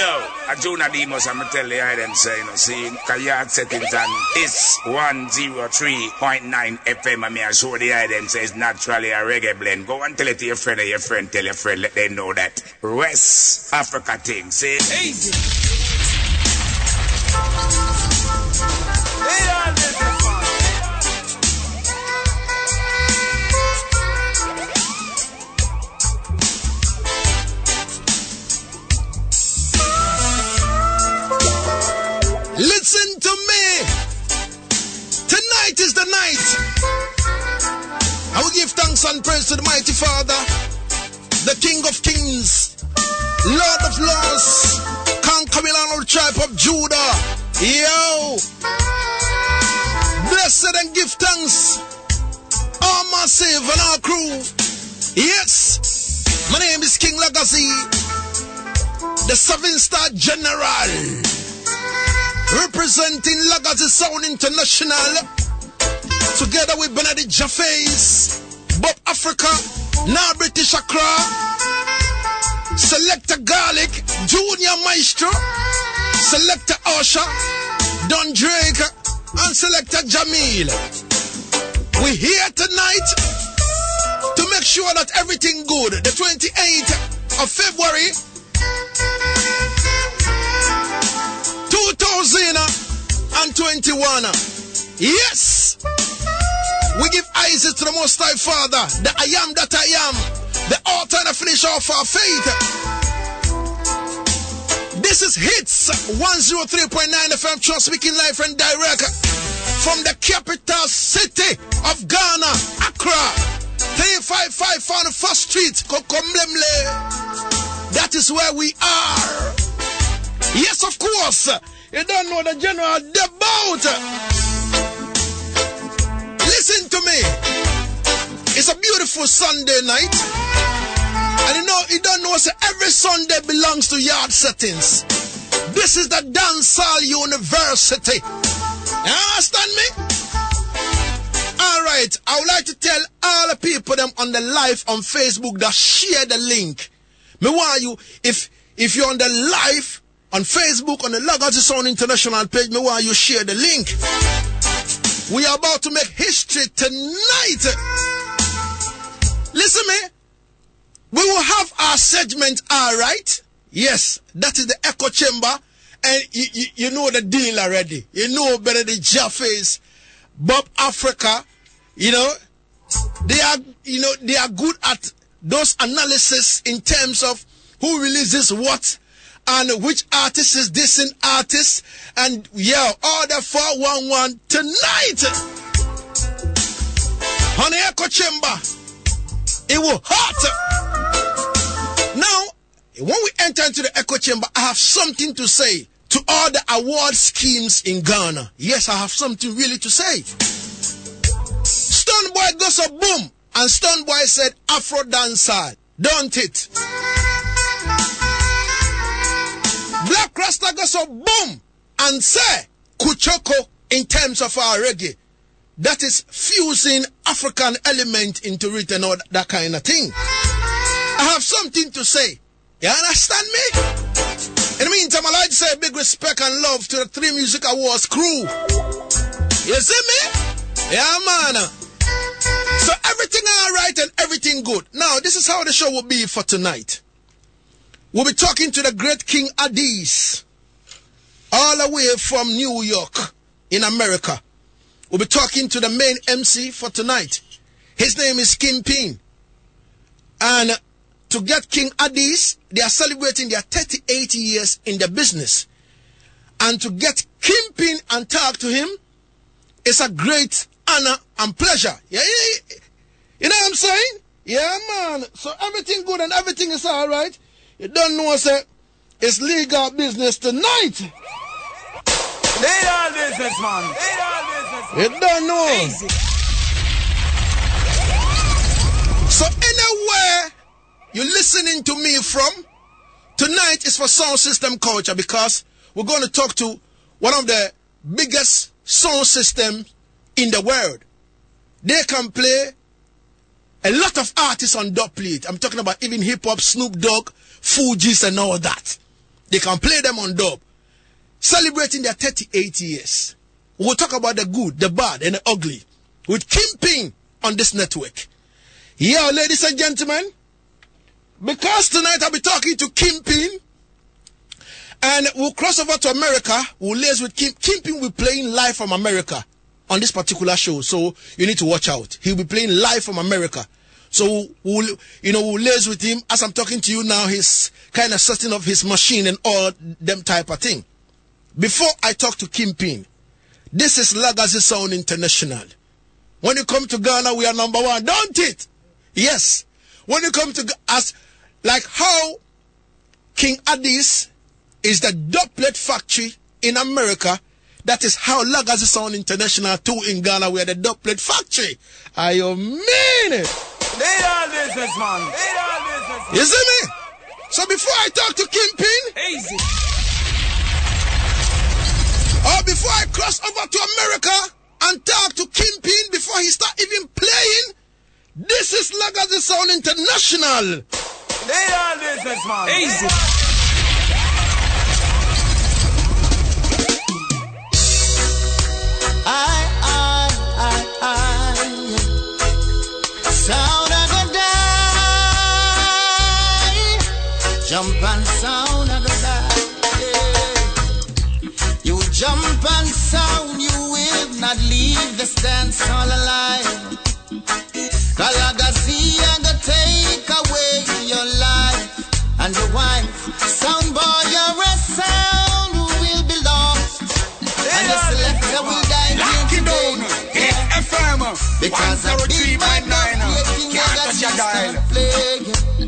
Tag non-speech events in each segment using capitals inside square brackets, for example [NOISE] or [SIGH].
Yo, a Juna Demos, I'm gonna tell you, I them say, you know, see, settings and it's 103.9 FM. I mean, I show the item says naturally a reggae blend. Go and tell it to your friend or your friend, tell your friend, let them know that West Africa thing, see? Easy. Thanks and praise to the mighty Father, the King of Kings, Lord of Lords, conquering all tribe of Judah. Yo. Blessed and give thanks. All massive and our crew. Yes. My name is King Lagazee, the seven star general representing Lagazee Sound International, together with Benedict Jaffes, Bob Africa, now British Accra, Selector Garlic, Junior Maestro, Selector Usher, Don Drake, and Selector Jamil. We're here tonight to make sure that everything good. The 28th of February 2021. Yes! We give Isaac to the Most High Father, the I am that I am, the author and the finisher of our faith. This is Hitz 103.9 FM, Trust Speaking Life and Direct from the capital city of Ghana, Accra. 355 on first street, Kokomlemle. That is where we are. Yes, of course. You don't know the general devout. Listen to me. It's a beautiful Sunday night. And you know, you don't know, so every Sunday belongs to yard settings. This is the Dancehall University. You understand me? All right. I would like to tell all the people them on the live on Facebook that share the link. Me want you, if, if you're on the live, on Facebook, on the Lagazee Sound International page, me why you share the link. We are about to make history tonight. Listen me. We will have our segment, all right? Yes, that is the echo chamber. And you, you, you know the deal already. You know better the Jaffes, Bob Africa, you know, they are, you know, they are good at those analysis in terms of who releases what and which artist is this in artist? And yeah order 411 tonight. On echo chamber. It will hurt. now when we enter into the echo chamber i have something to say to all the award schemes in ghana. Yes i have something really to say. Stonebwoy goes a boom and stone boy said afro dancer don't it Blakk Rasta goes so boom and say Kuchoko in terms of our reggae. That is fusing African element into it and all that kind of thing. I have something to say. You understand me? In the meantime, I'd like to say big respect and love to the Three Music Awards crew. You see me? Yeah, man. So everything all right and everything good. Now, this is how the show will be for tonight. We'll be talking to the great King Addies, all the way from New York in America. We'll be talking to the main MC for tonight. His name is Kingpin. And to get King Addies, they are celebrating their 38 years in the business. And to get Kingpin and talk to him is a great honor and pleasure. Yeah, yeah, you know what I'm saying? Yeah, man. So everything good and everything is all right. You don't know, say, it's legal business tonight. Legal business, man. Legal business. You don't know. Easy. So anywhere you're listening to me from, tonight is for sound system culture because we're going to talk to one of the biggest sound systems in the world. They can play a lot of artists on dub plate. I'm talking about even hip hop, Snoop Dogg, Fugees, and all that. They can play them on dub. Celebrating their 38 years. We'll talk about the good, the bad, and the ugly with Kingpin on this network. Yeah, ladies and gentlemen, because tonight I'll be talking to Kingpin and we'll cross over to America. We'll liaise with Kim. Ping. will be playing live from America on this particular show. So you need to watch out. He'll be playing live from America. So we'll, you know, we'll liaise with him as I'm talking to you now. He's kind of setting up his machine and all them type of thing. Before I talk to Kingpin, this is Lagazee Sound International. When you come to Ghana, we are number one, don't it? Yes. When you come to us, like how King Addies is the doublet factory in America. That is how Lagazee Sound International too in Ghana. We are the doublet factory. Are you mean it? They all business, man. They all business. You see me? So before I talk to Kingpin, Easy. or before I cross over to America and talk to Kingpin before he start even playing, this is Lagazee Sound International. They all business, man. Easy. Jump and sound of a die. Yeah. You jump and sound, you will not leave the stance all alive. Galagasi and the take away your life and your wife. Sound boy, you're a sound will be lost. And the selector will die here today. Because a big man not 103.9. breaking Can't touch your dial.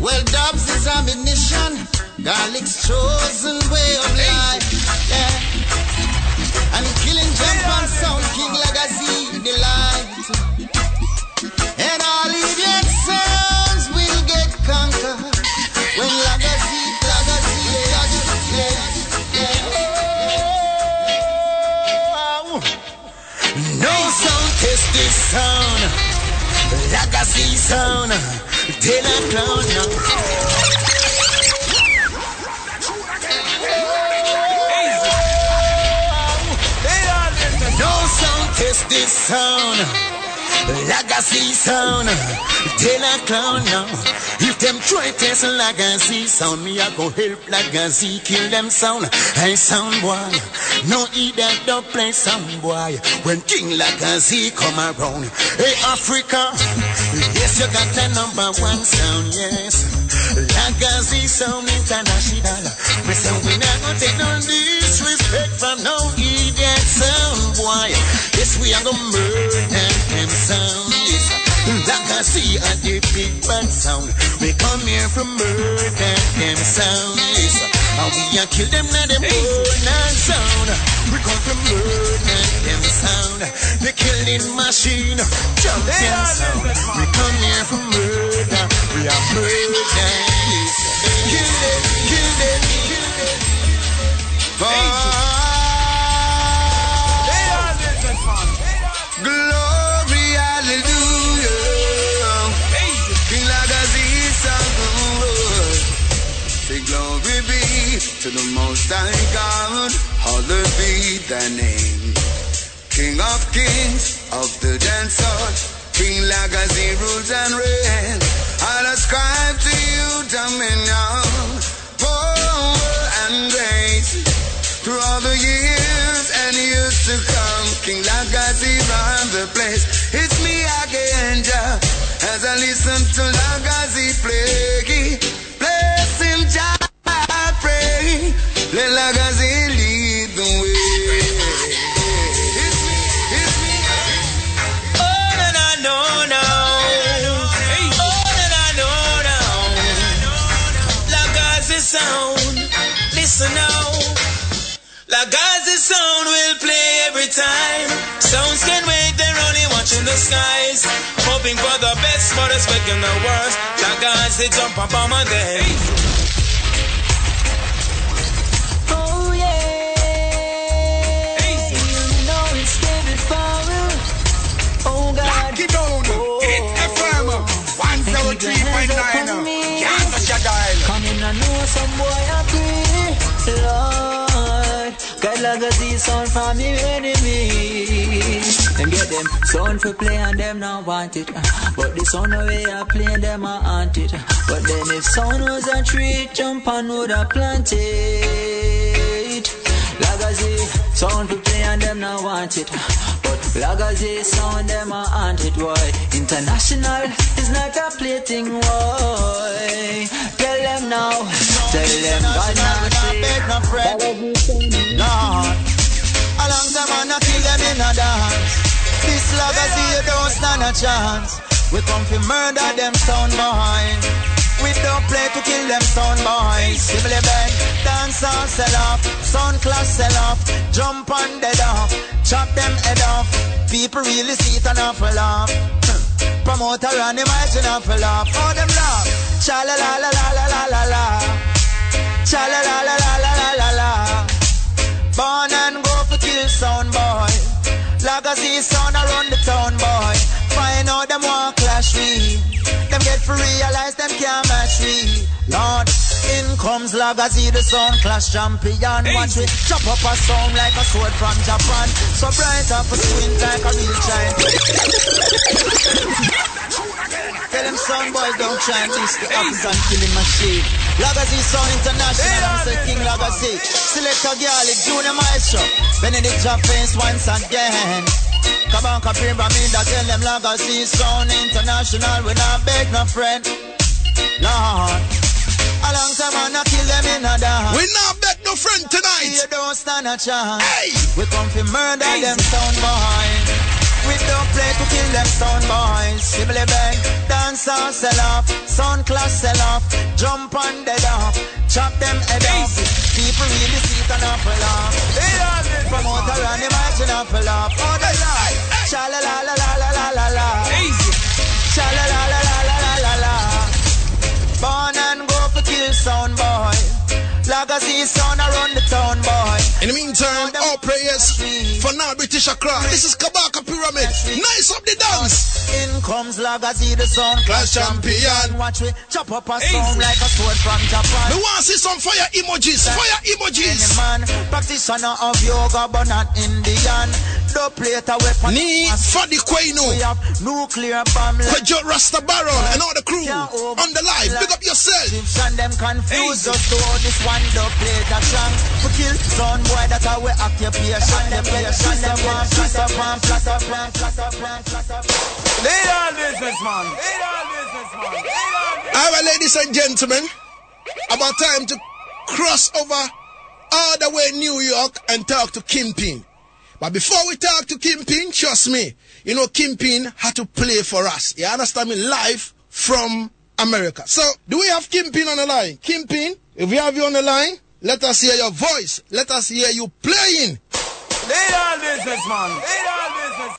Well, Dubs is ammunition, Garlic's chosen way of life. Yeah. And killing jump and sound, King Lagazee delight. And all idiot sounds will get conquered when Legacy, Legacy, Legacy, yeah, yeah. No sound test this sound. Legacy sound. Till I clown now. They all business. No sound test this sound. Legacy sound. Till I clown now. If them try test legacy sound, me I go help legacy kill them sound. Hey sound boy, no that dub play sound boy. When King Lagazee come around, hey Africa, yes you got the number one sound, yes. Lagazee sound international. We say we not gonna take no disrespect from no idiot sound boy. Yes we are gonna murder them sound. Yes. Legacy and the big bad sound. We come here from murder them sound. Yes. And we a kill them now them own and sound. We come from murder them sound. The killing machine, champion sound. We come here from murder. We are murder. Yes. Kill them, kill them, kill them. They to the Most High God. Hallowed be thy name. King of kings of the dance hall. King Lagazee rules and reign. I'll ascribe to you dominion, power and grace. Through all the years and years to come, King Lagazee run the place. It's me again, Jah, as I listen to Legacy play. Bless Oh, know no. Oh, Legacy sound, listen now. Lagazee sound will play every time. Sounds can wait, they're only watching the skies. Hoping for the best, but expecting the worst. Lagazee jump up on my day. Legacy sound from your enemies. Them get them sound for play and them not want it. But the sound way I play them I haunt it. But then if sound was a tree, jump and would have planted. Legacy sound for play and them not want it. But legacy sound them a haunt it. Why? International is not a plaything. Why? Them now. Tell them God not beg no friend. Lord, a long time I not kill them in a dance. This legacy you don't stand a chance. We come to murder them sound boy. We don't play to kill them sound boys. Simply beg, dance and sell off, sound class sell off, jump on dead off, chop them head off. People really see it and awful laugh. [LAUGHS] Promoter and imagine awful laugh. Oh them laugh. Cha la la la la la la la. Cha la la la la la la la. Born and go for kill sound boy. Legacy sound around the town boy. Find out them want clash we. Them get for realize them can't match we. Lord, in comes Lagazee, the sound clash champion. Watch me chop up a song like a sword from Japan. So bright up a squint like a real giant. Sound boys don't try and miss the African killing machine. Lagazee Sound International, I'm say King Lagazee. Selector Garlic, Junior Maestro. Benedict Jaffins once again. Kabaka Pyramid, I tell them Lagazee Sound International. We not beg no friend. Lord. A long time I not kill them in a dance. We not bet no friend tonight. You don't stand a chance. Hey! We come to murder them sound boys. We don't play to kill them sound boys. Sibble bang, dance or sell off, sound class sell off, jump on the off, chop them head off. People really see it an awful off. They all need promoter and imagine awful off. All the lie. Cha la la la la la la la. Easy. Cha la la la la la la la. Born and go for kill sound boys. In the meantime, all prayers for now British Accra. This is Kabaka Pyramid. Nice up the dance. In comes Lagazee, the sound class champion. Watch we chop up a sound like a sword from Japan. We want to see some fire emojis. Fire emojis. man, practitioner of yoga, but not Indian. Don't play a weapon. Ni Fadi We have nuclear bomb. Kwejo Rasta Baron and all the crew oh. on the live. Big up yourself. Egyptian them confused us to how this one don't play that song. We kill son boy that are we occupation. Them patient them want flat up and flat up and flat up and flat up. Lead on businessman. Lead on businessman. Lead on All right, ladies and gentlemen, about time to cross over all the way New York and talk to Kingpin. But before we talk to Kingpin, trust me, you know Kingpin had to play for us. You understand me? Live from America. So, do we have Kingpin on the line? Kingpin, if we have you on the line, let us hear your voice. Let us hear you playing. Lead on businessman. Lead on business.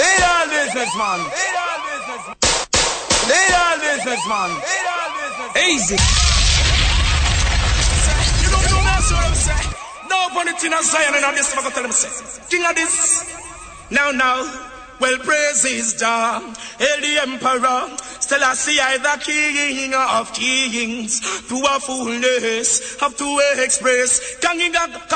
Lead on businessman. Lead on business. Lead on businessman. Lead on business. Easy. You don't know that's what I'm saying. No funny thing as Zion and I'm just gonna tell him say. King Addies. Now now. Well, praise is done. Hail the emperor. Still I the king of kings. To a fullness have to express. King of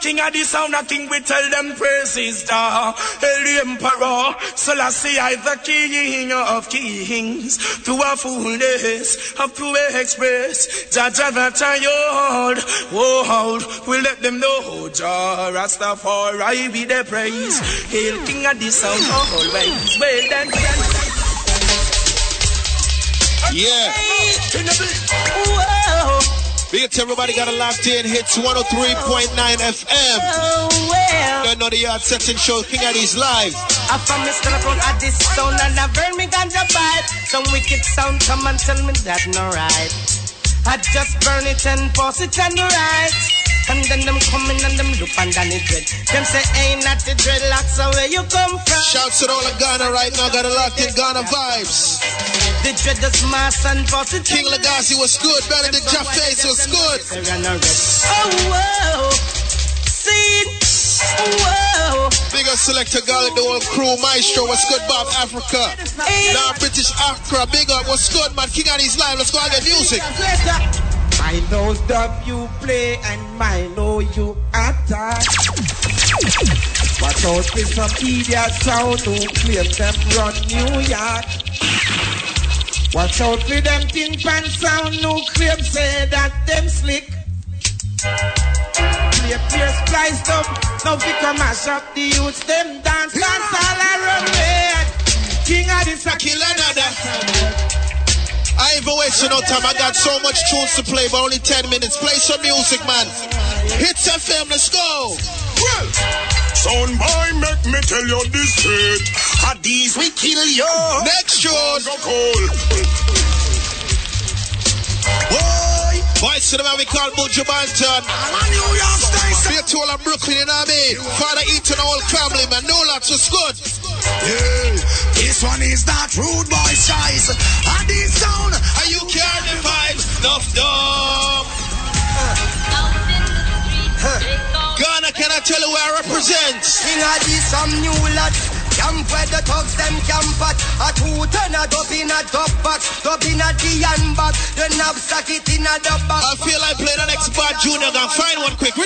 king of the sound of king. We tell them praise is done. Hail the emperor. Still I the king of kings. To a fullness have to express. Jaja that I hold. Oh, hold. We let them know. Jah Rastafari be the praise. Hail king of the sound Yeah. Big up to everybody got a locked in. Hitz 103.9 FM. oh, well. Don't know the yard setting show. King Addies live. I found me still front at this stone and I burn me ganja pipe. Some wicked sound come and tell me that no right. I just burn it and pass it and right. And then them coming and them look and then it dread. Them say ain't not the dreadlocks so where you come from. Shouts to all of Ghana right now. Got a locked in Ghana vibes. The dread is mass and it King Lagazee was good. Benedict Jafface was good. Oh whoa, see, whoa. Big up Selector Garlic, the whole crew. Maestro, what's good, Bob Africa. Now British Accra, big up, what's good, man. King Addies live. Let's go and get music. I know dub you play and I know you attack. Watch out with some idiot sound who claim them run New York. Watch out with them tin pan sound who claim say that them slick. Play pure spliced up, now we come mash up the youths, them dance, dance all around red. King Addies a kill another. I ain't even wasting no time. I got so much tunes to play, but only 10 minutes. Play some music, man. Hitz FM, let's go. Well, son boy, make me tell you this shit. At these we kill you. Next tune. Go cold. Boy, Voice to the man we call Buju Banton. I'm a New York State. Be of Brooklyn, you know what I mean? Father Eaton, all family, man. No lots was good. Yeah, this one is that rude boy size. And this sound, are you carry the vibes. Enough dumb. Ghana, can I tell you where I represent? King this some new lads. Camp where the thugs them camp at A two ton a dub in a dub box Dub in a the handbag The knapsack it in a dub box I feel like playing the next bad junior Gonna find one quick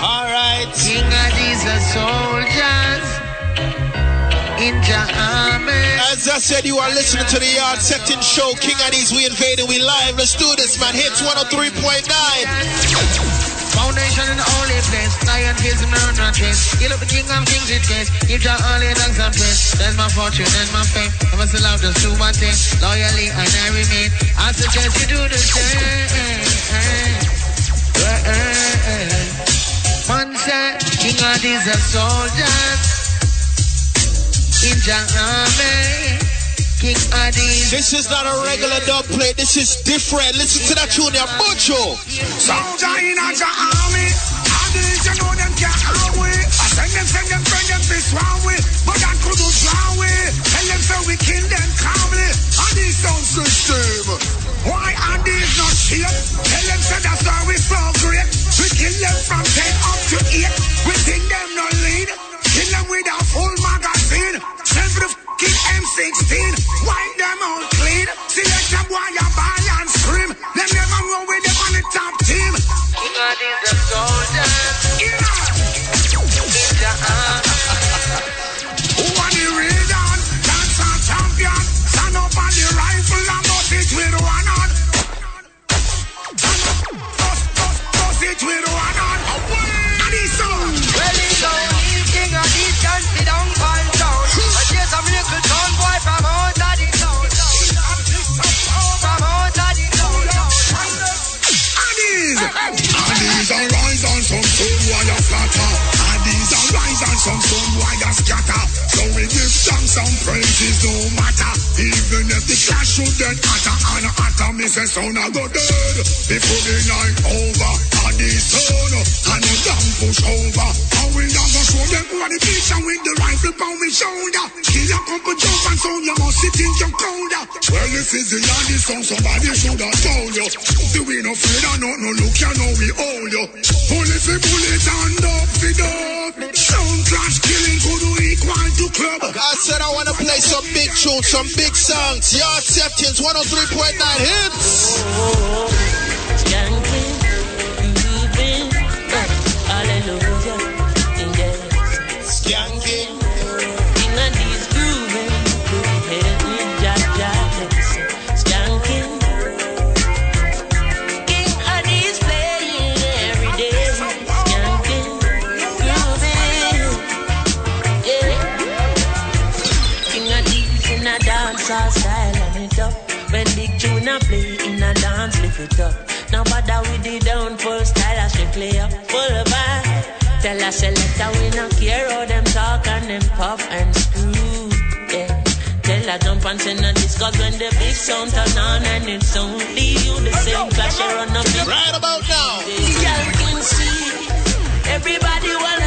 Alright King Addies soldiers in. As I said, you are listening to the Yard Setting Show. King Addies, we invading, we live. Let's do this, man. Hitz 103.9. Foundation in the holy place. Lion him, no not trace. You look the king of kings with grace. Give your only thanks and praise. There's my fortune, there's my fame. I must allow just do my thing. Loyally, and I remain. I suggest you do the same. Man said, King Addies soldiers in army. King Adi. This is not a regular dub play. This is different. Listen to that tune there, Mucho. Soldier in a army. Addies, you know them can't harm we. I send them, send them, send them this wrong way. But that could do drown we. Tell them so we kill them calmly. Addies sound system. Why Addies not cheap? Tell them so that's why we so great. We kill them from 10 up to 8. We think them no lead. Kill them with a full 16. Wipe them all clean. Select a boy, you buy and scream. Rise on some stone wire scatter. So we give thanks and praises no matter. Even if the clash should then utter and utter, me say son I go dead. Before the night over, Addies turn. And no damn push over. And we not gonna show them are the bitch and with the rifle on me shoulder. Kill a couple jump and so you must sit in your corner. Well, if it's the Addies song, somebody should have told you. Do we no fear or no, no look, you know we owe you. Bullet for bullet and up for dub. I said I want to play some big tunes, some big songs. Yard Septins 103.9 hits. Selector we not care how them talk and them puff and screw. Yeah. Tell her jump and send a discos when the big sound turn on and it's only you the same you run up Right about now. Y'all can see everybody wanna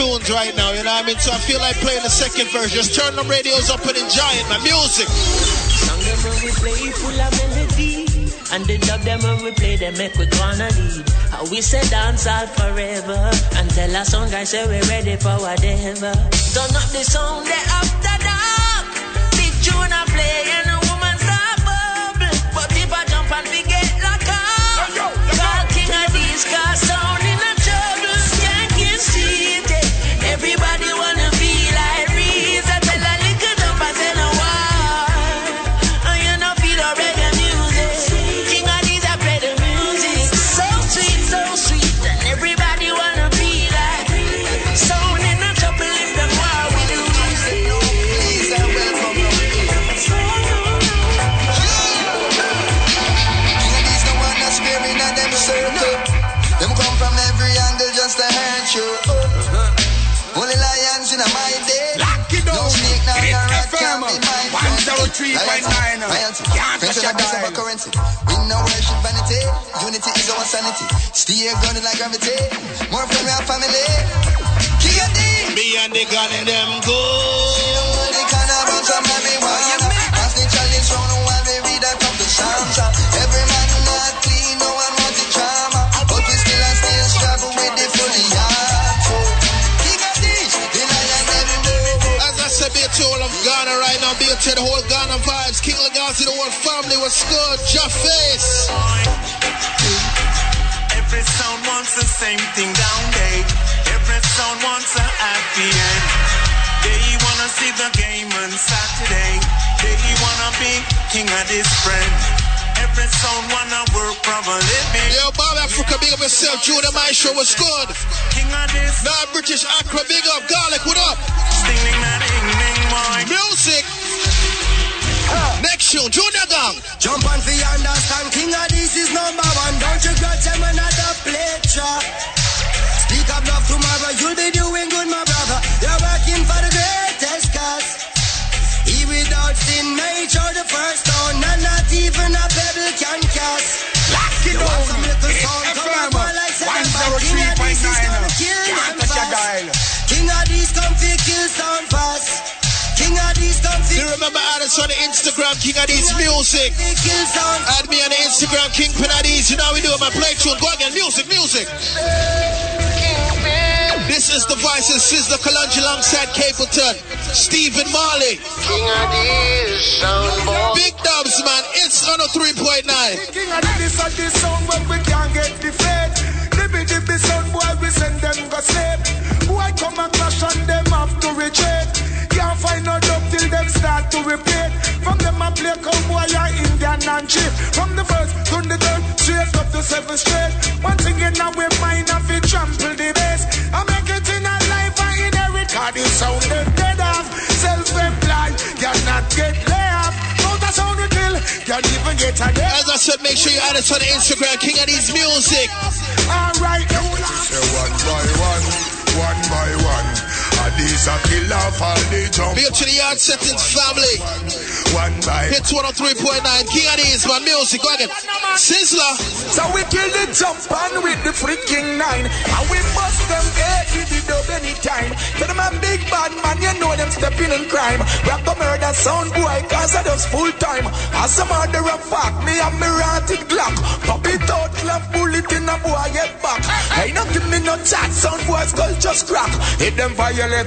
tunes right now, you know what I mean? So I feel like playing the second verse. Just turn the radios up and enjoy it, my music. Song them when we play full of melody. And the dub them when we play them make we wanna lead. How we say dance all forever. And tell us some guys say we're ready for whatever. Turn up the sound, they after dark. Big tune I play and a woman start bubble. But if I jump and we get locked up. Call king of these cars Unity is our sanity. Stay grounded like gravity. More friend we family. King of D. Me and the gun in them go. The kind of run some marijuana. Pass the chalice round while we read a couple psalms. Every man not clean, no one wants the drama. But we still and still struggle with the fully heart. So, King Addies, the lion them know. As I said, be to all of Ghana right now, be to the whole Ghana vibes. King Lagazee, the whole family was good. Jeff Face. Every sound wants the same thing down day. Every sound wants a happy end. They wanna see the game on Saturday. They wanna be king of this friend. Every sound wanna work from a living. Yo, Bob Africa, big up yourself. Junior My Show was good. King Addies. Now British Accra, big up. Garlic, what up? Sting, ding, ding, ding. Music. Next tune, Junior Gang. Jump on for understand, King Addies is number one. Don't you grudge them another plate shot. Speak of love tomorrow, you'll be doing good, my brother. You're working for the greatest cause. He without sin made sure the first stone, and not even a pebble can cast. Lock it You want down. some little Hit come FM. up, boy, like seven, but King Addies is gonna kill Can't them fast. King Addies come fi kill sound fast. King Addies come fi You remember add us on the Instagram, King Addies Music. fi kill sound Add me on the Instagram, Kingpin Addies. You know how we do it, my play tune. Go again, music, music. This is the Vices, Sizzla Kalonji alongside Capleton, Stephen Marley. King Addies sound boy. Big dubs, man. It's on a 3.9. King of this and this sound when we can't get the fate. Dibby dibby sound boy, we send them go sleep. Boy come and crash on them have to retreat. Them a play cowboy and Indian and chief. From the first to the third, straight up to seven straight. One thing in our mind, I feel trample the bass. I make it in a life, I inherit. Cause the sound them dead off. Self-employed, cannot get lay off. Out sound we kill, can't even get a day. As I said, make sure you add us on Instagram, King Addies Music. Alright, Say one by one, one by one. And these a kill off all the jump. Big up to the Yard Settings family. One by Hitz 103.9, King Addies, man. Music, go again. Sizzla. So we kill the jump on with the freaking nine. And we bust them head with the dub anytime. Tell them I'm big bad man, you know them stepping in crime. Rap the murder sound boy, cause I just full time. As a murderer fuck me and me rotted Glock. Pop it out, clap bullet in a boy head back. Hey, no give me no chat, sound boy, skull just crack. Hit them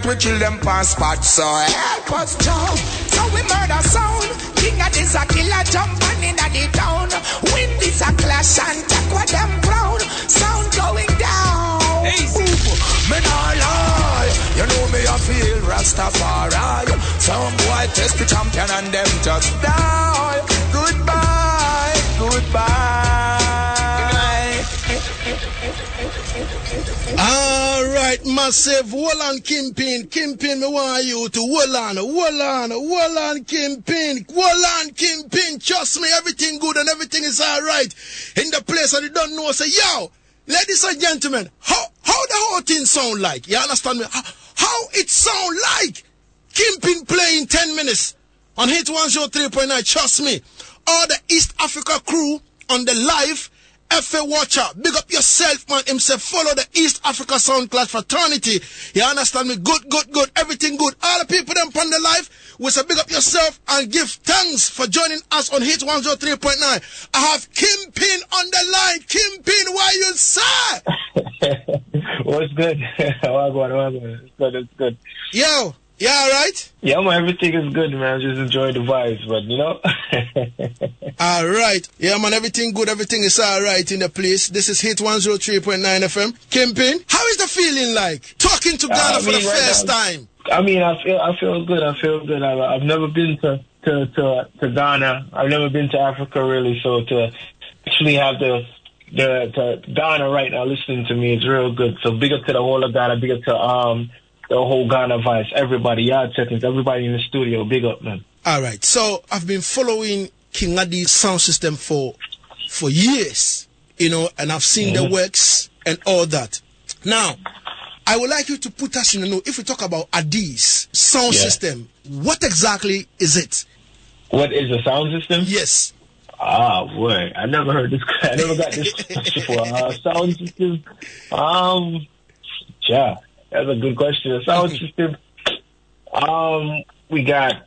violate, we kill them past spot. So help us, Joe. So we murder sound. King Addies a killer jump on in the town. Win this a clash and take what them crown. Sound going down. Ooh, Me nah lie. You know me I feel Rastafari. Some boy test the champion and them just die. Goodbye, goodbye. All right, massive. Hold on, Kingpin. Kingpin, me want you to hold on, hold on, hold on, Kingpin. Hold on, Kingpin. Trust me, everything good and everything is all right. In the place and you don't know, say, yo, ladies and gentlemen, how, how the whole thing sound like? You understand me? How, how it sound like? Kingpin playing 10 minutes on Hit 103.9. Trust me. All the East Africa crew on the live FA Watcher, big up yourself, man. Himself, follow the East Africa Sound Class fraternity. You understand me? Good, good, good. Everything good. All the people them on the life, we say big up yourself and give thanks for joining us on Hit 103.9. I have Kingpin on the line. Kingpin, why you say? [LAUGHS] What's good? [LAUGHS] Wagwan, wagwan. It's good, it's good. Yo, yeah, all right? Yeah, man, everything is good, man. Just enjoy the vibes, but you know. [LAUGHS] All right. Yeah, man, everything good. Everything is all right in the place. This is Hit 103.9 FM. Kingpin, how is the feeling like? Talking to Ghana I for the mean, right first now- time. I mean, I feel, I feel good. I feel good. I, I've never been to, to, to, to Ghana. I've never been to Africa really. So to actually have the, the, to Ghana right now listening to me is real good. So big up to the whole of Ghana. Big up to, um, the whole Ghana Vice, Everybody, yard settings, everybody in the studio. Big up, man. All right. So I've been following King Addies sound system for for years, you know, and I've seen the Mhm. works and all that. Now, I would like you to put us in the know. If we talk about Adi's sound Yeah. system, what exactly is it? What is a sound system? Yes. Ah, boy, I never heard this. [LAUGHS] I never got this question [LAUGHS] before. Uh, sound system. Um, yeah, that's a good question. A sound [LAUGHS] system. Um, we got.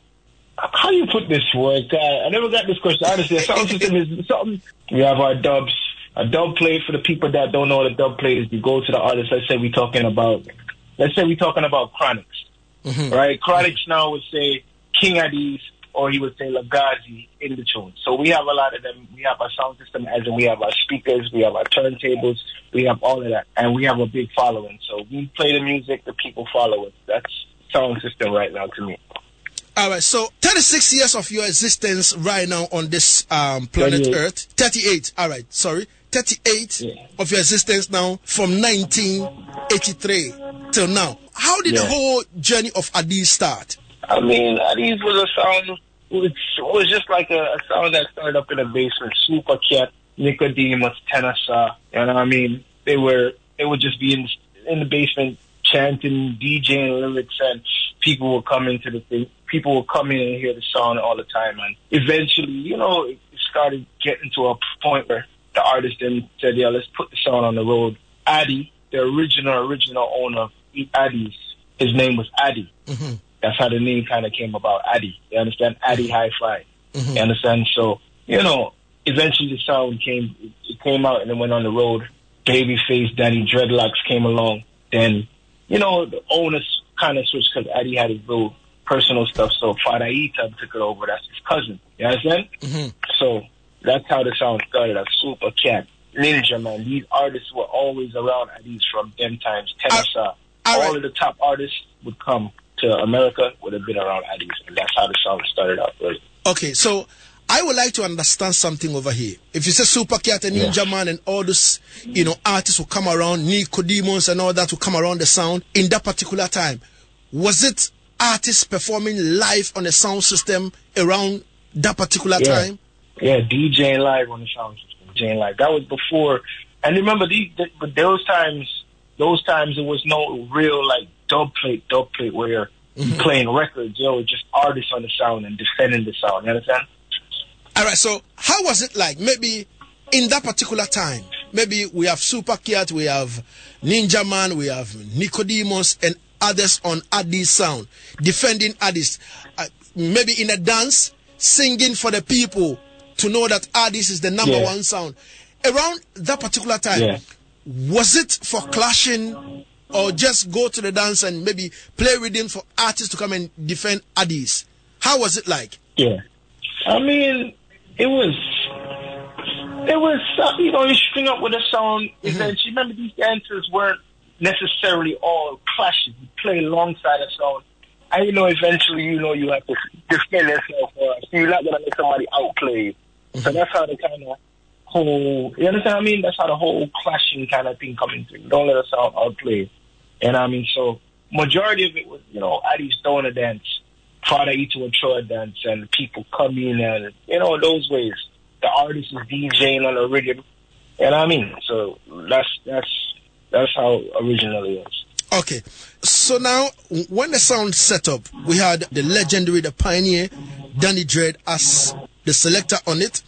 How do you put this word? God, I never got this question. Honestly, a sound system is something. We have our dubs. A dub plate for the people that don't know what a dub plate is. You go to the artist. Let's say we're talking about. Let's say we're talking about Chronixx right? Chronixx now would say King Addies or he would say Lagazee in the tune. So we have a lot of them. We have our sound system as in we have our speakers, we have our turntables, we have all of that. And we have a big following. So we play the music, the people follow it. That's sound system right now to me. All right. So 36 years of your existence right now on this um, planet 38. Earth. 38. All right. Sorry. 38 of your existence now from 1983 till now. How did the whole journey of Adi start? I mean, Addies was a sound, which was just like a, a sound that started up in a basement. Super Cat, Nicodemus, Tenor Saw, you know what I mean? They were, they would just be in, in the basement chanting, DJing lyrics, and people would come into the thing. People would come in and hear the song all the time. And eventually, you know, it started getting to a point where the artist then said, yeah, let's put the song on the road. Addy, the original, original owner of Addy's, his name was Addy. Mm-hmm. That's how the name kind of came about, Addy. You understand? Addy mm-hmm. Hi-Fi. Mm-hmm. You understand? So, you know, eventually the sound came, it came out and it went on the road. Babyface, Danny Dreadlocks came along. Then, you know, the owners kind of switched because Addy had his little personal stuff. So Father Etab took it over. That's his cousin. You understand? Mm-hmm. So that's how the sound started. A super cat, Ninja Man. These artists were always around at these from them times. Tenor Saw, all of the top artists would come to America would have been around Addies, and that's how the song started out. Really. Okay, so I would like to understand something over here. If you say Super Cat and Ninja Man and all those, you know, artists who come around, Nicodemus and all that who come around the sound in that particular time, was it artists performing live on the sound system around that particular Yeah. time? Yeah, DJing live on the sound system, DJing live. That was before. And remember, these, th- but those times, those times, there was no real like dub plate, dub plate where you're playing records. you know, just artists on the sound and defending the sound. You understand? All right, so how was it like? Maybe in that particular time, maybe we have Super Cat, we have Ninja Man, we have Nicodemus, and others on Addies Sound defending Addies. Uh, maybe in a dance, singing for the people to know that Addies is the number Yeah. one sound. Around that particular time, Yeah. was it for clashing or just go to the dance and maybe play rhythm for artists to come and defend Addies? How was it like? Yeah. I mean, it was, it was, uh, you know, you string up with a song. Eventually, remember these dancers weren't necessarily all clashes. You play alongside a song. And you know, eventually, you know, you have to defend yourself. You're not gonna let somebody outplay you. So that's how the kind of whole, you understand what I mean? That's how the whole clashing kind of thing coming through. Don't let us out outplay. And I mean, so majority of it was, you know, Addie's a dance, Father Ito and Troy dance, and people come in and, you know, those ways. The artist is DJing on the rhythm. What I mean? So that's, that's, that's how originally it was. Okay, so now when the sound set up, we had the legendary, the pioneer, Danny Dread as the selector on it,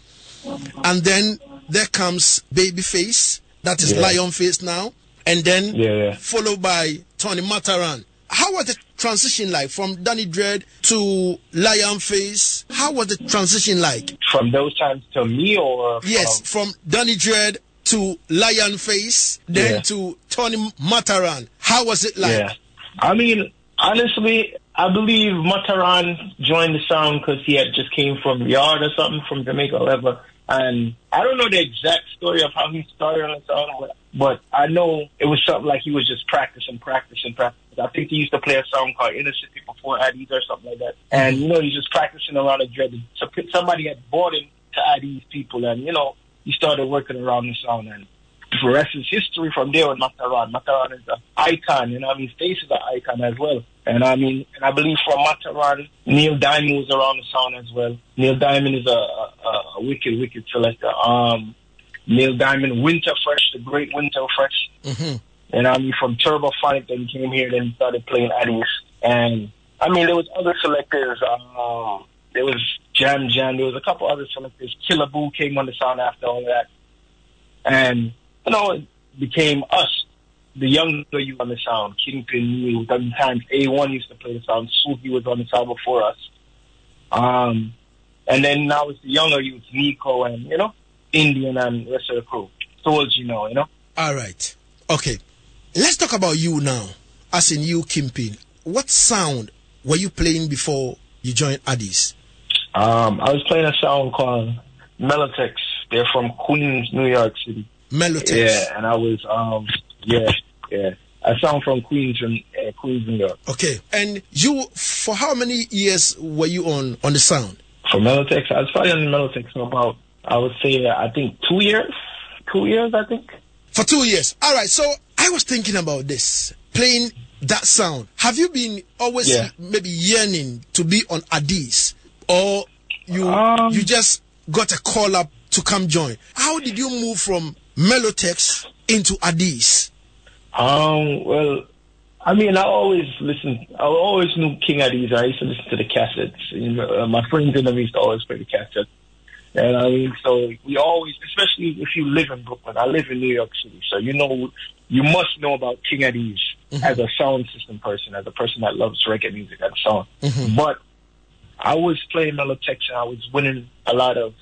and then there comes Babyface, that is Yeah. Lion Face now, and then Yeah, followed by Tony Matterhorn. How was the transition like from Danny Dread to Lion Face? How was the transition like? From those times to me or uh, Yes, from Danny Dread to Lion Face, then Yeah. to Tony Matterhorn. How was it like? Yeah. I mean, honestly, I believe Matterhorn joined the sound because he had just came from Yard or something from Jamaica or whatever. And I don't know the exact story of how he started on the song, but, I know it was something like he was just practicing, practicing, practicing. I think he used to play a song called Inner City before Addies or something like that. And, you know, he's just practicing around the dread. So somebody had bought him to Addies people and, you know, he started working around the sound and the rest is history from there with Matterhorn. Matterhorn is an icon, you know, I mean, Face is an icon as well. And I mean, and I believe from Matterhorn, Neil Diamond was around the sound as well. Neil Diamond is a, a, a wicked, wicked selector. Um, Neil Diamond, Winter Fresh, the great Winter Fresh. Mm-hmm. And I mean, from Turbo Phonic, then he came here, then started playing Addies. And I mean, there was other selectors. Um, there was Jam Jam. There was a couple other selectors. Killer Boo came on the sound after all that. And, you know, it became us, the younger you on the sound. Kingpin knew. times. A1 used to play the sound. Suki was on the sound before us. Um, and then now it's the younger youth, Nico and, you know, Indian and the rest of the crew. So as you know, you know. All right. Okay. Let's talk about you now, as in you, Kingpin. What sound were you playing before you joined Addies? Um, I was playing a song called Melotex. They're from Queens, New York City. Melotex. Yeah, and I was, um, yeah, yeah. A song from Queens, and uh, Queens, New York. Okay. And you, for how many years were you on on the sound? For Melotex, I was probably on Melotex for about, I would say, uh, I think two years. Two years, I think. For two years. All right. So I was thinking about this, playing that sound. Have you been always Yeah. maybe yearning to be on Addies, or you Um, you just got a call up to come join? How did you move from Melotex into Addies? Um, well, I mean, I always listen. I always knew King Addies. I used to listen to the cassettes. You know, uh, my friends and them used to always play the cassettes. And I mean, so we always, especially if you live in Brooklyn. I live in New York City, so you know, you must know about King Addies as a sound system person, as a person that loves reggae music and so on. But I was playing Melotex and I was winning a lot of,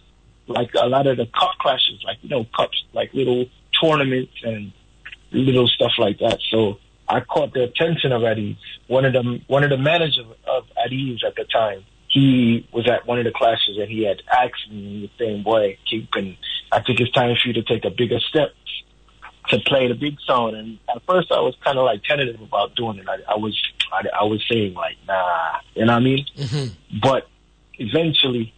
like a lot of the cup clashes, like you know, cups, like little tournaments and little stuff like that. So I caught the attention of. One of the one of the managers of Addies at the time, he was at one of the classes and he had asked me, he was saying, "Boy, Kingpin, I think it's time for you to take a bigger step to play the big sound." And at first, I was kind of like tentative about doing it. I, I was I, I was saying like, "Nah," you know what I mean? Mm-hmm. But eventually,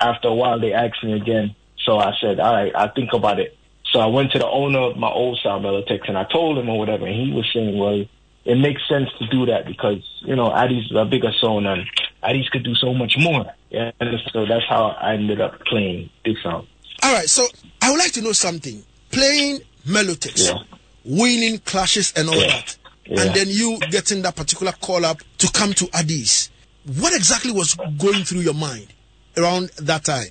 after a while, they asked me again. So I said, all right, I'll think about it. So I went to the owner of my old sound Melotex and I told him or whatever. And he was saying, well, it makes sense to do that because, you know, Addies is a bigger sound and Addies could do so much more. Yeah. And so that's how I ended up playing big sound. All right. So I would like to know something. Playing Melotex, winning clashes and all Yeah. that, Yeah. and then you getting that particular call up to come to Addies. What exactly was going through your mind around that time?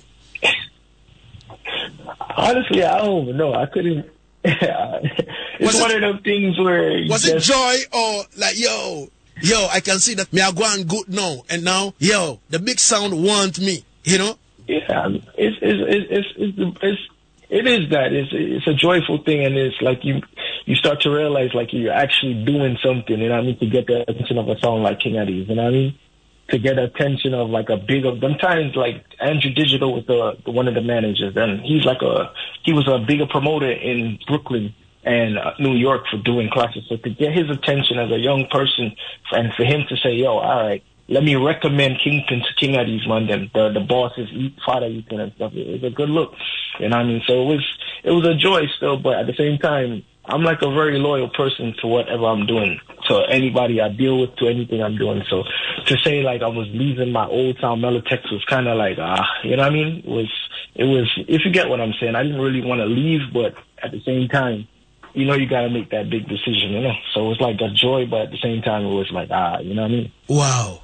Honestly, I don't even know. I couldn't. [LAUGHS] it's Was it- one of them things where Was it joy or like, yo, yo, I can see that me are going good now, and now, yo, the big sound want me, you know? Yeah, um, it's it's it's it's it's, it's it is that it's it's a joyful thing, and it's like you you start to realize like you're actually doing something. You know what I mean? To get the attention of a song like King Addies, you know what I mean? To get attention of like a big of sometimes like Andrew Digital was the, the one of the managers, and he's like a he was a bigger promoter in Brooklyn and uh, New York for doing classes. So to get his attention as a young person, and for him to say, "Yo, all right." Let me recommend Kingpin to King Addies them the the bosses father Ethan and stuff. It was a good look. You know what I mean? So it was it was a joy still, but at the same time, I'm like a very loyal person to whatever I'm doing. To anybody I deal with, to anything I'm doing. So to say like I was leaving my old town Melotex was kind of like ah, you know what I mean? It was it was if you get what I'm saying. I didn't really want to leave, but at the same time, you know, you got to make that big decision. You know, so it was like a joy, but at the same time, it was like ah, you know what I mean? Wow.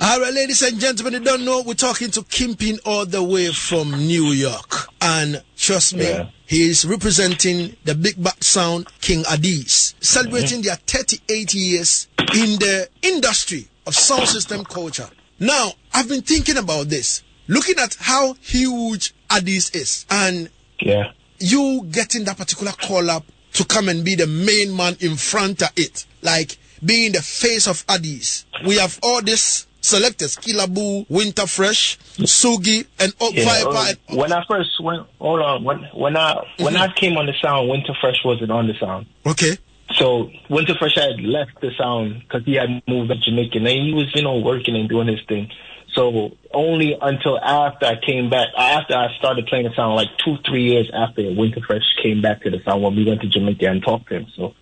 All right, ladies and gentlemen, you don't know, we're talking to Kingpin all the way from New York. And trust me, Yeah. he is representing the big back sound King Addies, celebrating their 38 years in the industry of sound system culture. Now, I've been thinking about this, looking at how huge Addies is, and Yeah. you getting that particular call up to come and be the main man in front of it, like being the face of Addies. We have all these selectors: Kilabu, Winter Fresh, Sugi, and Oak Yeah, Viper. uh, and- when I first went, hold on, when when I when I came on the sound, Winter Fresh wasn't on the sound. Okay. So Winter Fresh had left the sound because he had moved to Jamaica, and he was you know working and doing his thing. So only until after I came back, after I started playing the sound, like two three years after Winter Fresh came back to the sound when we went to Jamaica and talked to him. So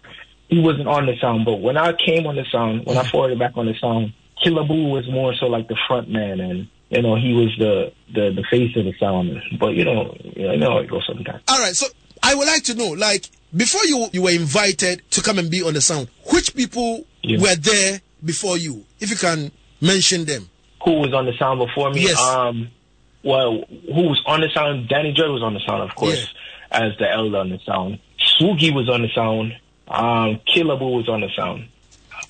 he wasn't on the sound, but when I came on the sound, when I forwarded back on the sound, Killer Boo was more so like the front man and. You know, he was the, the, the face of the sound, but you know, you know how it goes sometimes. All right, so I would like to know, like, before you you were invited to come and be on the sound, which people Yeah. were there before you? If you can mention them. who was on the sound before me. Yes. Um, well, who was on the sound? Danny Dread was on the sound, of course, as the elder on the sound. Swoogie was on the sound. Um, Killaboo was on the sound,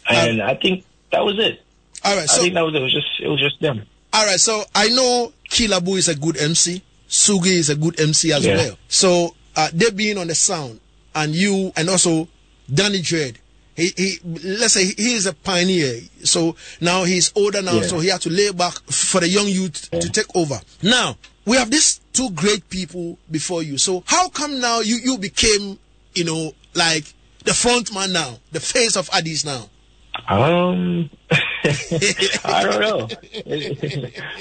and I think that was it. All right, I so think that was it. Was just it was just them. All right, so I know Kilabu is a good MC. Sugi is a good MC as Yeah. well. So uh, they being on the sound, and you, and also Danny Dread. He, he, let's say he is a pioneer. So now he's older now, Yeah. so he had to lay back for the young youth to take over. Now we have these two great people before you. So how come now you you became, you know, like the front man now, the face of Addies now? Um, [LAUGHS] [LAUGHS] I don't know. [LAUGHS]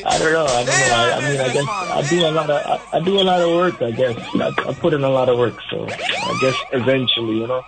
I don't know. I don't know. I, I mean, I guess I do a lot of I, I do a lot of work. I guess I, I put in a lot of work. So I guess eventually, you know,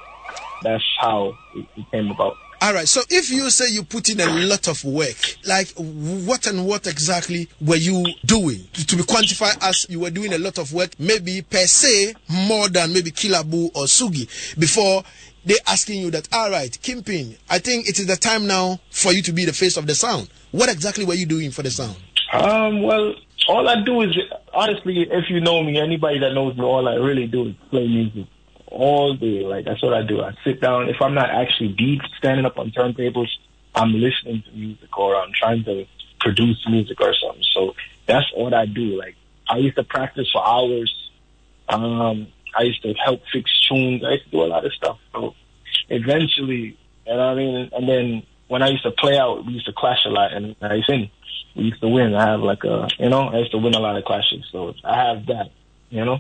that's how it, came about. All right. So if you say you put in a lot of work, like what and what exactly were you doing to, to be quantified as you were doing a lot of work, maybe per se more than maybe Kilabu or Sugi before they asking you that, all right, Kingpin, I think it is the time now for you to be the face of the sound. What exactly were you doing for the sound? Um, well, all I do is honestly, if you know me, anybody that knows me, all I really do is play music all day. Like that's what I do. I sit down. If I'm not actually deep standing up on turntables, I'm listening to music or I'm trying to produce music or something. So that's what I do. Like I used to practice for hours. Um, I used to help fix tunes. I used to do a lot of stuff. So eventually, you know what I mean? And then when I used to play out, we used to clash a lot and I sing. We used to win. I have like a, you know, I used to win a lot of clashes. So I have that, you know?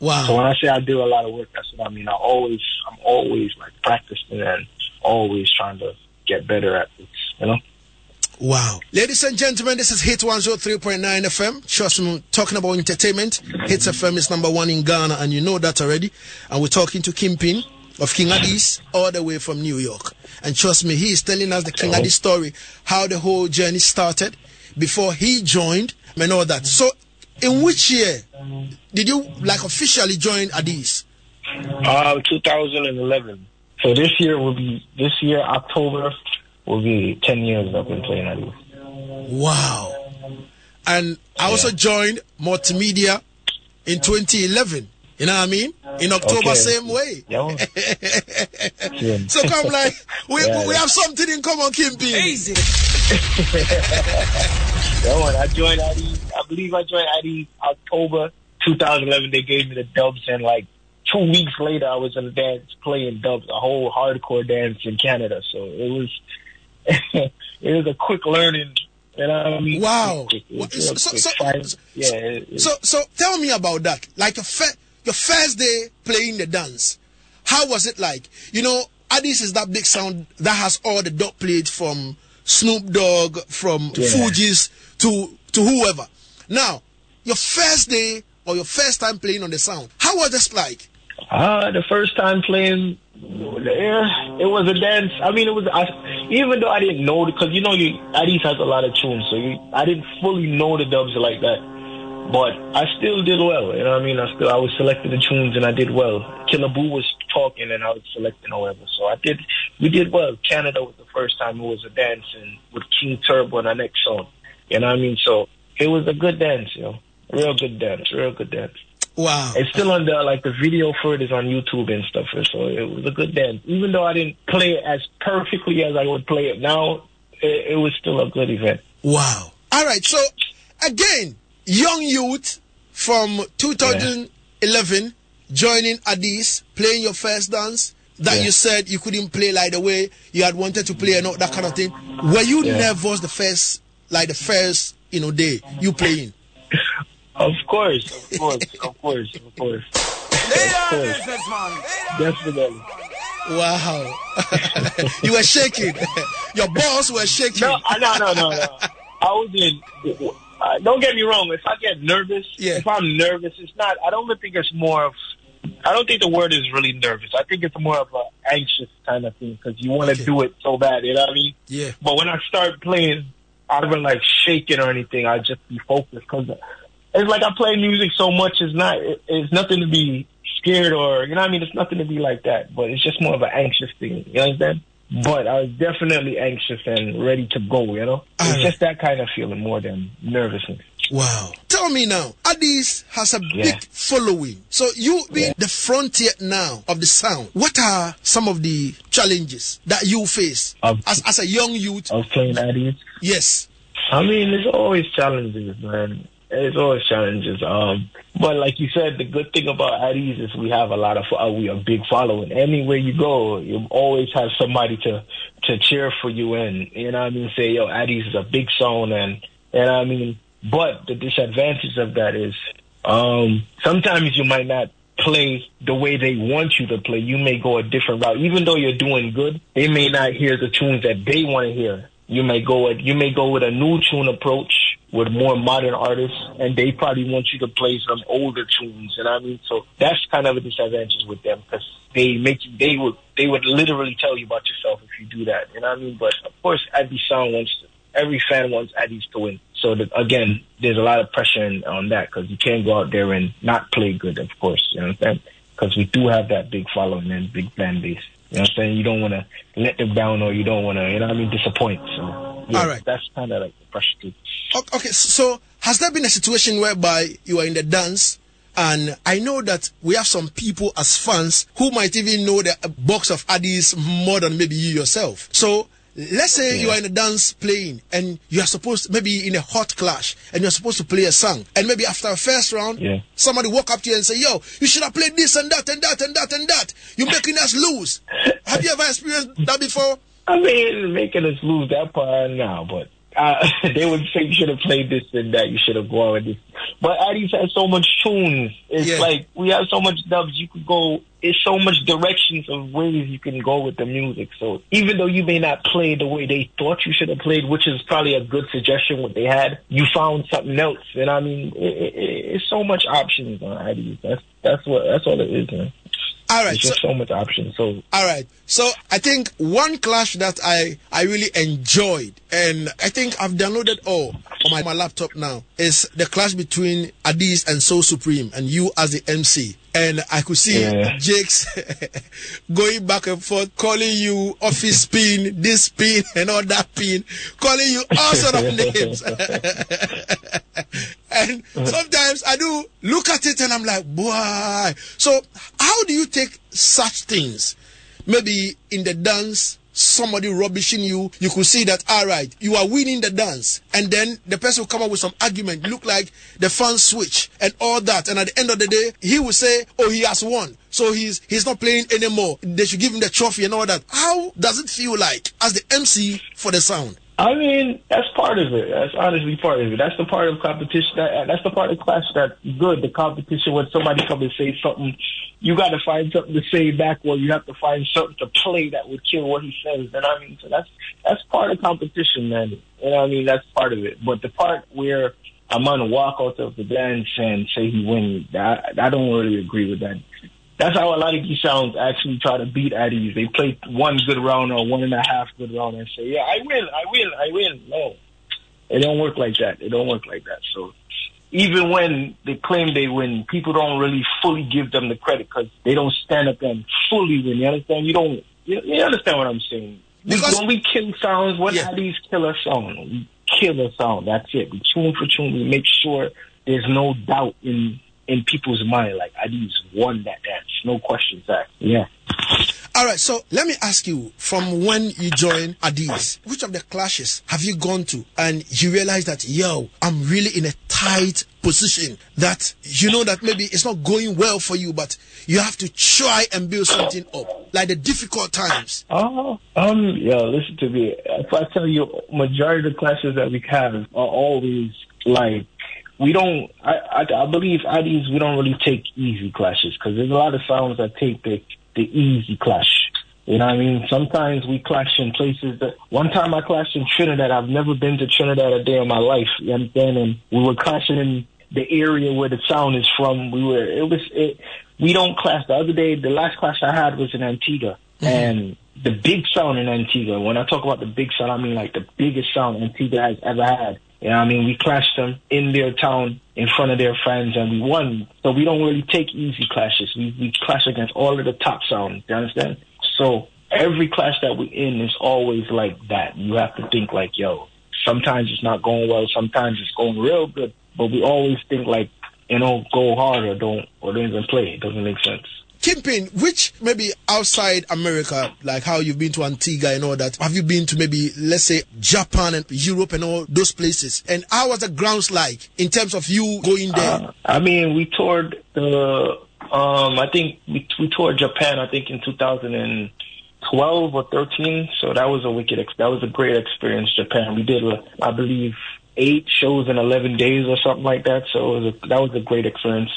Wow. So when I say I do a lot of work, that's what I mean. I always, I'm always like practicing and always trying to get better at this, you know? Wow. Ladies and gentlemen, this is Hitz 103.9 FM. Trust me, talking about entertainment. Hitz FM is number one in Ghana, and you know that already. And we're talking to Kingpin of King Addies all the way from New York. And trust me, he is telling us the King Addies story, how the whole journey started before he joined and all that. So, in which year did you like officially join Addies? Uh, 2011. So this year will be, this year, October, will be 10 years I've been playing at it. Wow. And I also joined Multimedia in 2011. You know what I mean? In October, Okay. same way. Yeah. [LAUGHS] So come like we, Yeah. we have something in common, Kingpin. Easy. Yeah, man, I joined Addy. I believe I joined Addy October 2011. They gave me the dubs, and like two weeks later, I was in a dance playing dubs, a whole hardcore dance in Canada. So it was, [LAUGHS] it was a quick learning. You know what I mean? Wow. Quick, it was So- so- so- yeah. it- it- So so tell me about that. Like your fir- your first day playing the dance. How was it like? You know, Addies is that big sound that has all the dub plates from Snoop Dogg, from Yeah. Fugees to to whoever. Now, your first day or your first time playing on the sound, how was this like? Uh, the first time playing, yeah, it was a dance. I mean, it was, I, even though I didn't know, because you know, you, Addies has a lot of tunes, so you, I didn't fully know the dubs like that. But I still did well, you know what I mean? I still, I was selecting the tunes and I did well. Killer Boo was talking and I was selecting however. So I did, we did well. Canada was the first time it was a dance and with King Turbo on our next song. You know what I mean? So it was a good dance, you know. Real good dance, real good dance. Wow. It's still on the like the video for it is on YouTube and stuff. So it was a good dance. Even though I didn't play it as perfectly as I would play it now, it, it was still a good event. Wow. All right. So again, young youth from 2011 joining Addies, playing your first dance that Yeah. you said you couldn't play like the way you had wanted to play and all that kind of thing. Were you Yeah. nervous the first, like the first, you know, day you playing? [LAUGHS] Of course, of course, of course, of course. Definitely. Wow. [LAUGHS] you were shaking. Your balls were shaking. No, I- no, no, no, no. I was in. Uh, don't get me wrong. If I get nervous, if I'm nervous, it's not. I don't think it's more of. I don't think the word is really nervous. I think it's more of an anxious kind of thing because you want to do it so bad. You know what I mean? Yeah. But when I start playing, I don't like shaking or anything. I just be focused because it's like I play music so much. It's not. It's nothing to be scared or you know what I mean. It's nothing to be like that. But it's just more of an anxious thing. You understand? But I was definitely anxious and ready to go. You know, it's just that kind of feeling more than nervousness. Wow. Tell me now, Addies has a Yeah. big following. So you being the frontier now of the sound, what are some of the challenges that you face as, as a young youth? Of playing Addies. Yes. I mean, there's always challenges, man. There's always challenges. Um, but like you said, the good thing about Addies is we have a lot of uh, we a big following. Anywhere you go, you always have somebody to to cheer for you and you know what I mean. Say, yo, Addies is a big song, and you know what I mean. But the disadvantage of that is um, sometimes you might not play the way they want you to play. You may go a different route, even though you're doing good. They may not hear the tunes that they want to hear. You may go with you may go with a new tune approach with more modern artists, and they probably want you to play some older tunes. And I mean, so that's kind of a disadvantage with them because they make you. They would they would literally tell you about yourself if you do that. You know what I mean? But of course, Addy Sound wants every fan wants Addies to win. So again, there's a lot of pressure in, on that because you can't go out there and not play good. Of course, you know what I'm saying? Because we do have that big following and big fan base. You know what I'm saying? You don't want to let them down or you don't want to, you know what I mean, disappoint. So, yeah, All right. that's kind of like the pressure too. Okay, so has there been a situation whereby you are in the dance? And I know that we have some people as fans who might even know the uh, box of Addies more than maybe you yourself. So let's say you are in a dance playing and you are supposed maybe in a hot clash and you're supposed to play a song. And maybe after a first round Yeah. somebody walk up to you and say yo you should have played this and that and that and that and that. You're [LAUGHS] making us lose. Have you ever experienced that before? I mean, making us lose that part now, but uh, [LAUGHS] they would say you should have played this and that. You should have gone with this. But Addies has so much tunes. It's Yeah. like we have so much dubs. You could go. It's so much directions of ways you can go with the music. So even though you may not play the way they thought you should have played, which is probably a good suggestion what they had, you found something else. And I mean, it, it, it's so much options on Addies. That's that's what that's all it is, man. All right, It's just so much options. So All right. So I think one clash that I I really enjoyed, and I think I've downloaded all on my, my laptop now, is the clash between Addies and Soul Supreme, and you as the MC. And I could see Yeah. Jake's [LAUGHS] going back and forth, calling you office pin, this pin, and all that pin, calling you all sort of [LAUGHS] names. [LAUGHS] and sometimes I do look at it and I'm like, boy. So how do you take such things? Maybe in the dance, somebody rubbishing you, you could see that, all right, you are winning the dance. And then the person will come up with some argument, look like the fans switch and all that. And at the end of the day, he will say, oh, he has won. So he's, he's not playing anymore. They should give him the trophy and all that. How does it feel like as the MC for the sound? I mean, that's part of it. That's honestly part of it. That's the part of competition. That, that's the part of class that's good. The competition when somebody come and say something, you got to find something to say back, or you have to find something to play that would kill what he says. And I mean, so that's that's part of competition, man. You know what I mean? That's part of it. But the part where I'm gonna walk out of the dance and say he wins, that I don't really agree with that. That's how a lot of these sounds actually try to beat Addies. They play one good round or one and a half good round and say, "Yeah, I win, I win, I win." No, it don't work like that. It don't work like that. So even when they claim they win, people don't really fully give them the credit because they don't stand up and fully win. You understand? You don't. You, you understand what I'm saying? We, when we kill sounds, when Addies kill a song, we kill a song. That's it. We tune for tune. We make sure there's no doubt in in people's mind. Like Addies won that dance, no questions asked. Yeah. All right, so let me ask you from when you joined Addies, which of the clashes have you gone to and you realize that, yo, I'm really in a tight position that you know that maybe it's not going well for you, but you have to try and build something up, like the difficult times? Oh, um, yo, listen to me. If I tell you, majority of the classes that we have are always like we don't. I I, I believe Addies we don't really take easy clashes because there's a lot of sounds that take the the easy clash. You know what I mean? Sometimes we clash in places that one time I clashed in Trinidad. I've never been to Trinidad a day in my life. You understand? And we were clashing in the area where the sound is from. We were it was it we don't clash. The other day the last clash I had was in Antigua mm-hmm. and the big sound in Antigua. When I talk about the big sound, I mean like the biggest sound Antigua has ever had. You know I mean? We clashed them in their town in front of their fans and we won. So we don't really take easy clashes. We, we clash against all of the top sounds. You understand? So every clash that we're in is always like that. You have to think like, yo, sometimes it's not going well, sometimes it's going real good, but we always think like, you know, go hard or don't, or don't even play. It doesn't make sense. Kingpin, which maybe outside America, like how you've been to Antigua and all that, have you been to maybe, let's say, Japan and Europe and all those places? And how was the grounds like in terms of you going there? Uh, I mean, we toured the, um, I think we, we toured Japan, I think in 2012 or 13. So that was a wicked, that was a great experience, Japan. We did, uh, I believe, eight shows in 11 days or something like that. So it was a, that was a great experience.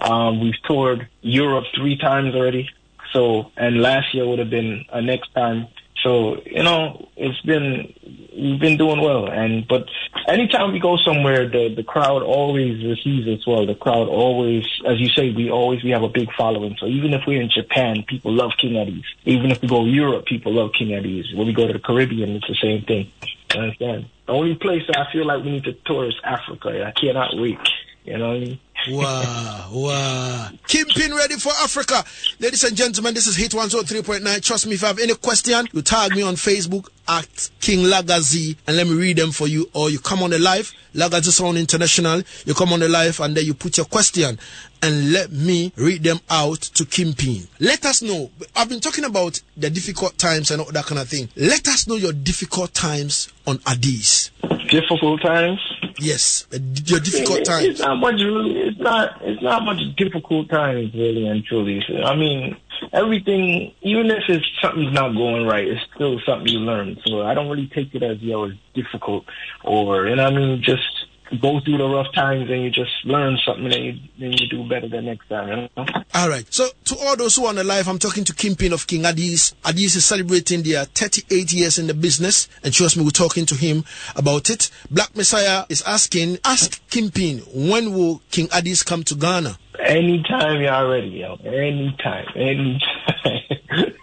Um, we've toured Europe three times already. So, and last year would have been a next time. So, you know, it's been, we've been doing well. And, but anytime we go somewhere, the, the crowd always receives us well. The crowd always, as you say, we always, we have a big following. So even if we're in Japan, people love King Addies. Even if we go to Europe, people love King Addies. When we go to the Caribbean, it's the same thing. Understand? The only place I feel like we need to tour is Africa. I cannot wait. You know what I mean? Wow, [LAUGHS] wow. Kingpin ready for Africa. Ladies and gentlemen, this is Hitz 103.9. Trust me, if you have any question, you tag me on Facebook at King Lagazee and let me read them for you. Or you come on the live, Lagazee Sound International. You come on the live and then you put your question and let me read them out to Kingpin. Let us know. I've been talking about the difficult times and all that kind of thing. Let us know your difficult times on Addies. Difficult times? Yes, your difficult times. It's not much really. It's not. It's not much difficult times really and truly. I mean, everything. Even if it's something's not going right, it's still something you learn. So I don't really take it as yo, it's difficult or you know. I mean, just go through the rough times and you just learn something and you then you do better the next time. You know? All right. So to all those who are on the live, I'm talking to Kingpin of King Addies. Addies is celebrating their 38 years in the business, and trust me, we're talking to him about it. Black Messiah is asking, ask Kingpin, when will King Addies come to Ghana? Anytime you're ready, yo. Anytime. Anytime. [LAUGHS]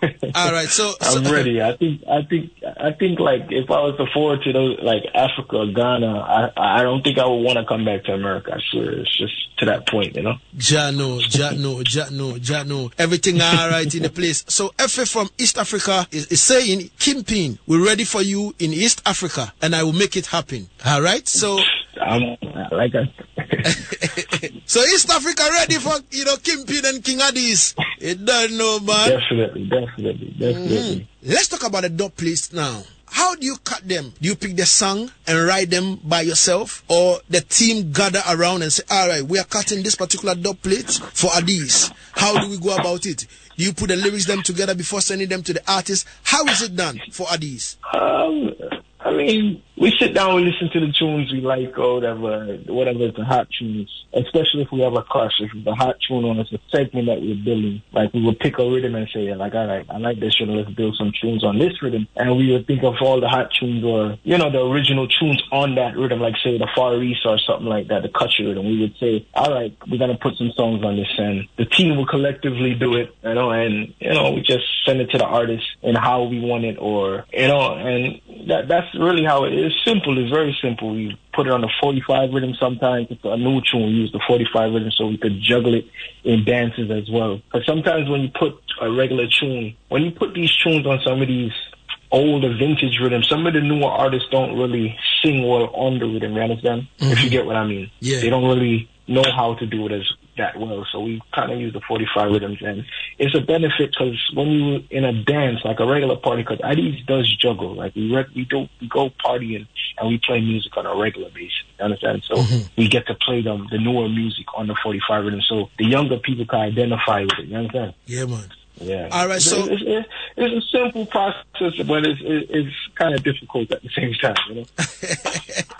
[LAUGHS] All right. So, I'm ready. I think. I think. I think. Like, if I was to forward to those, like Africa, Ghana, I. I don't think I would want to come back to America. I swear, it's just to that point, you know. Jano, Jano, Jano, Jano. Everything all right in the place. So FA from East Africa is, is saying, Kingpin, we're ready for you in East Africa, and I will make it happen. All right. So, I'm like I. [LAUGHS] so East Africa ready for you know Kingpin and King Addies. It don't know, man. Definitely, definitely, definitely. Let's talk about the dub plates now. How do you cut them? Do you pick the song and write them by yourself, or the team gather around and say, "All right, we are cutting this particular dub plate for Addies." How do we go about it? Do you put the lyrics them together before sending them to the artist? How is it done for Addies? Um, I mean, we sit down, we listen to the tunes we like or whatever, whatever the hot tunes. Especially if we have a crush, if it's a hot tune on us, a segment that we're building. Like we would pick a rhythm and say, like, all right, I like this rhythm, let's build some tunes on this rhythm. And we would think of all the hot tunes or, you know, the original tunes on that rhythm, like say the Far East or something like that, the country rhythm. We would say, all right, we're gonna put some songs on this, and the team will collectively do it, you know, and you know, we just send it to the artist and how we want it, or you know, and that that's really how it is. It's simple, it's very simple. We put it on the 45 rhythm sometimes. It's a new tune. We use the 45 rhythm so we could juggle it in dances as well. Because sometimes when you put a regular tune, when you put these tunes on some of these older vintage rhythms, some of the newer artists don't really sing well on the rhythm. You understand? If you mm-hmm. get what I mean? Yeah. They don't really know how to do it as that well, so we kind of use the 45 rhythms, and it's a benefit because when you're in a dance like a regular party, because Addies does juggle, like we rec- we do we go partying and we play music on a regular basis. You understand? So mm-hmm. we get to play them the newer music on the 45 rhythm, so the younger people can identify with it. You understand? Yeah, man. Yeah. All right, so- it's, it's, it's a simple process, but it's it's, it's kind of difficult at the same time. You know. [LAUGHS]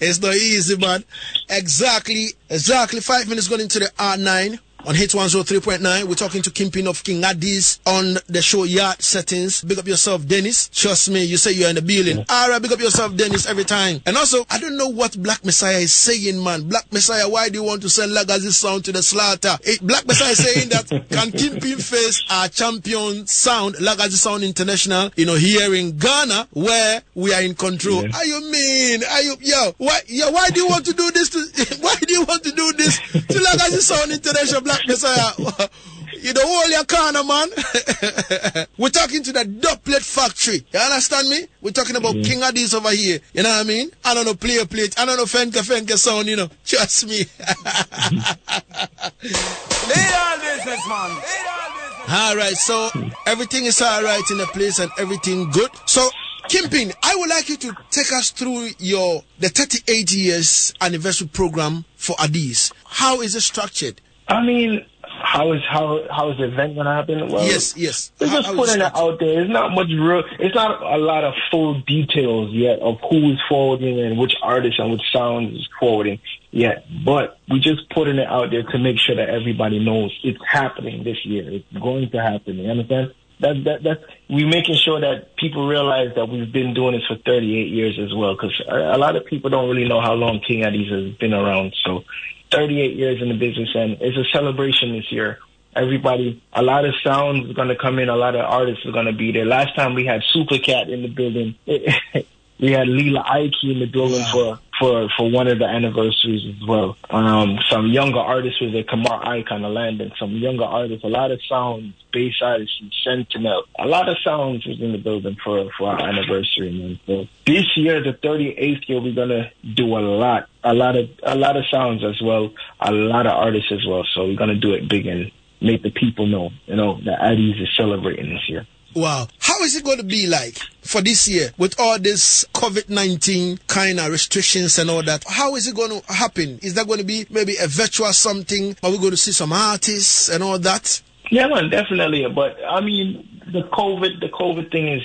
It's not easy, man. Exactly, exactly. Five minutes going into the R9 on Hitz 103.9. We're talking to Kingpin of King Addies on the show Yaad Settingz. Big up yourself, Dennis. Trust me, you say you're in the building. All right, big up yourself, Dennis, every time. And also, I don't know what Black Messiah is saying, man. Black Messiah, why do you want to send Lagazee sound to the slaughter? Eh, Black Messiah is saying that [LAUGHS] can Kingpin face our champion sound, Lagazee Sound International, you know, here in Ghana, where we are in control. Are you mean? Are you, yo, why, yo, why do you want to do this to, [LAUGHS] why do you want to do this to Lagazee Sound International, Black Messiah? [LAUGHS] You don't hold your corner, man. [LAUGHS] We're talking to the dubplate factory. You understand me? We're talking about mm. King Addies over here. You know what I mean? I don't know, play a plate. I don't know, fenka fenka sound, you know. [LAUGHS] Trust me. Lead all business, man. Lead all business. All right, so everything is all right in the place and everything good. So, Kingpin, I would like you to take us through your the 38 years anniversary program for Addies. How is it structured? I mean, how is how how is the event gonna happen? Well, Yes, yes. We're just is putting it it out there. It's not much real. It's not a lot of full details yet of who is forwarding and which artist and which sounds is forwarding yet. But we're just putting it out there to make sure that everybody knows it's happening this year. It's going to happen. You understand? That that that's we're making sure that people realize that we've been doing this for 38 years as well. Because a, a lot of people don't really know how long King Addies has been around. So 38 years in the business, and it's a celebration this year. Everybody, a lot of sounds is going to come in. A lot of artists are going to be there. Last time we had Super Cat in the building. [LAUGHS] we had Lila Iké in the building for, for, for one of the anniversaries as well. Um, some younger artists with there, Kamar on the landing. Some younger artists, a lot of sounds, bass artists, Sentinel. A lot of sounds was in the building for, for our anniversary, man. So this year, the 38th year, we're gonna do a lot, a lot of, a lot of sounds as well, a lot of artists as well. So we're gonna do it big and make the people know, you know, that Addies is celebrating this year. Wow. How is it going to be like for this year with all this COVID 19 kind of restrictions and all that? How is it going to happen? Is that going to be maybe a virtual something? Are we going to see some artists and all that? Yeah, man, definitely. But I mean, the COVID, the COVID thing is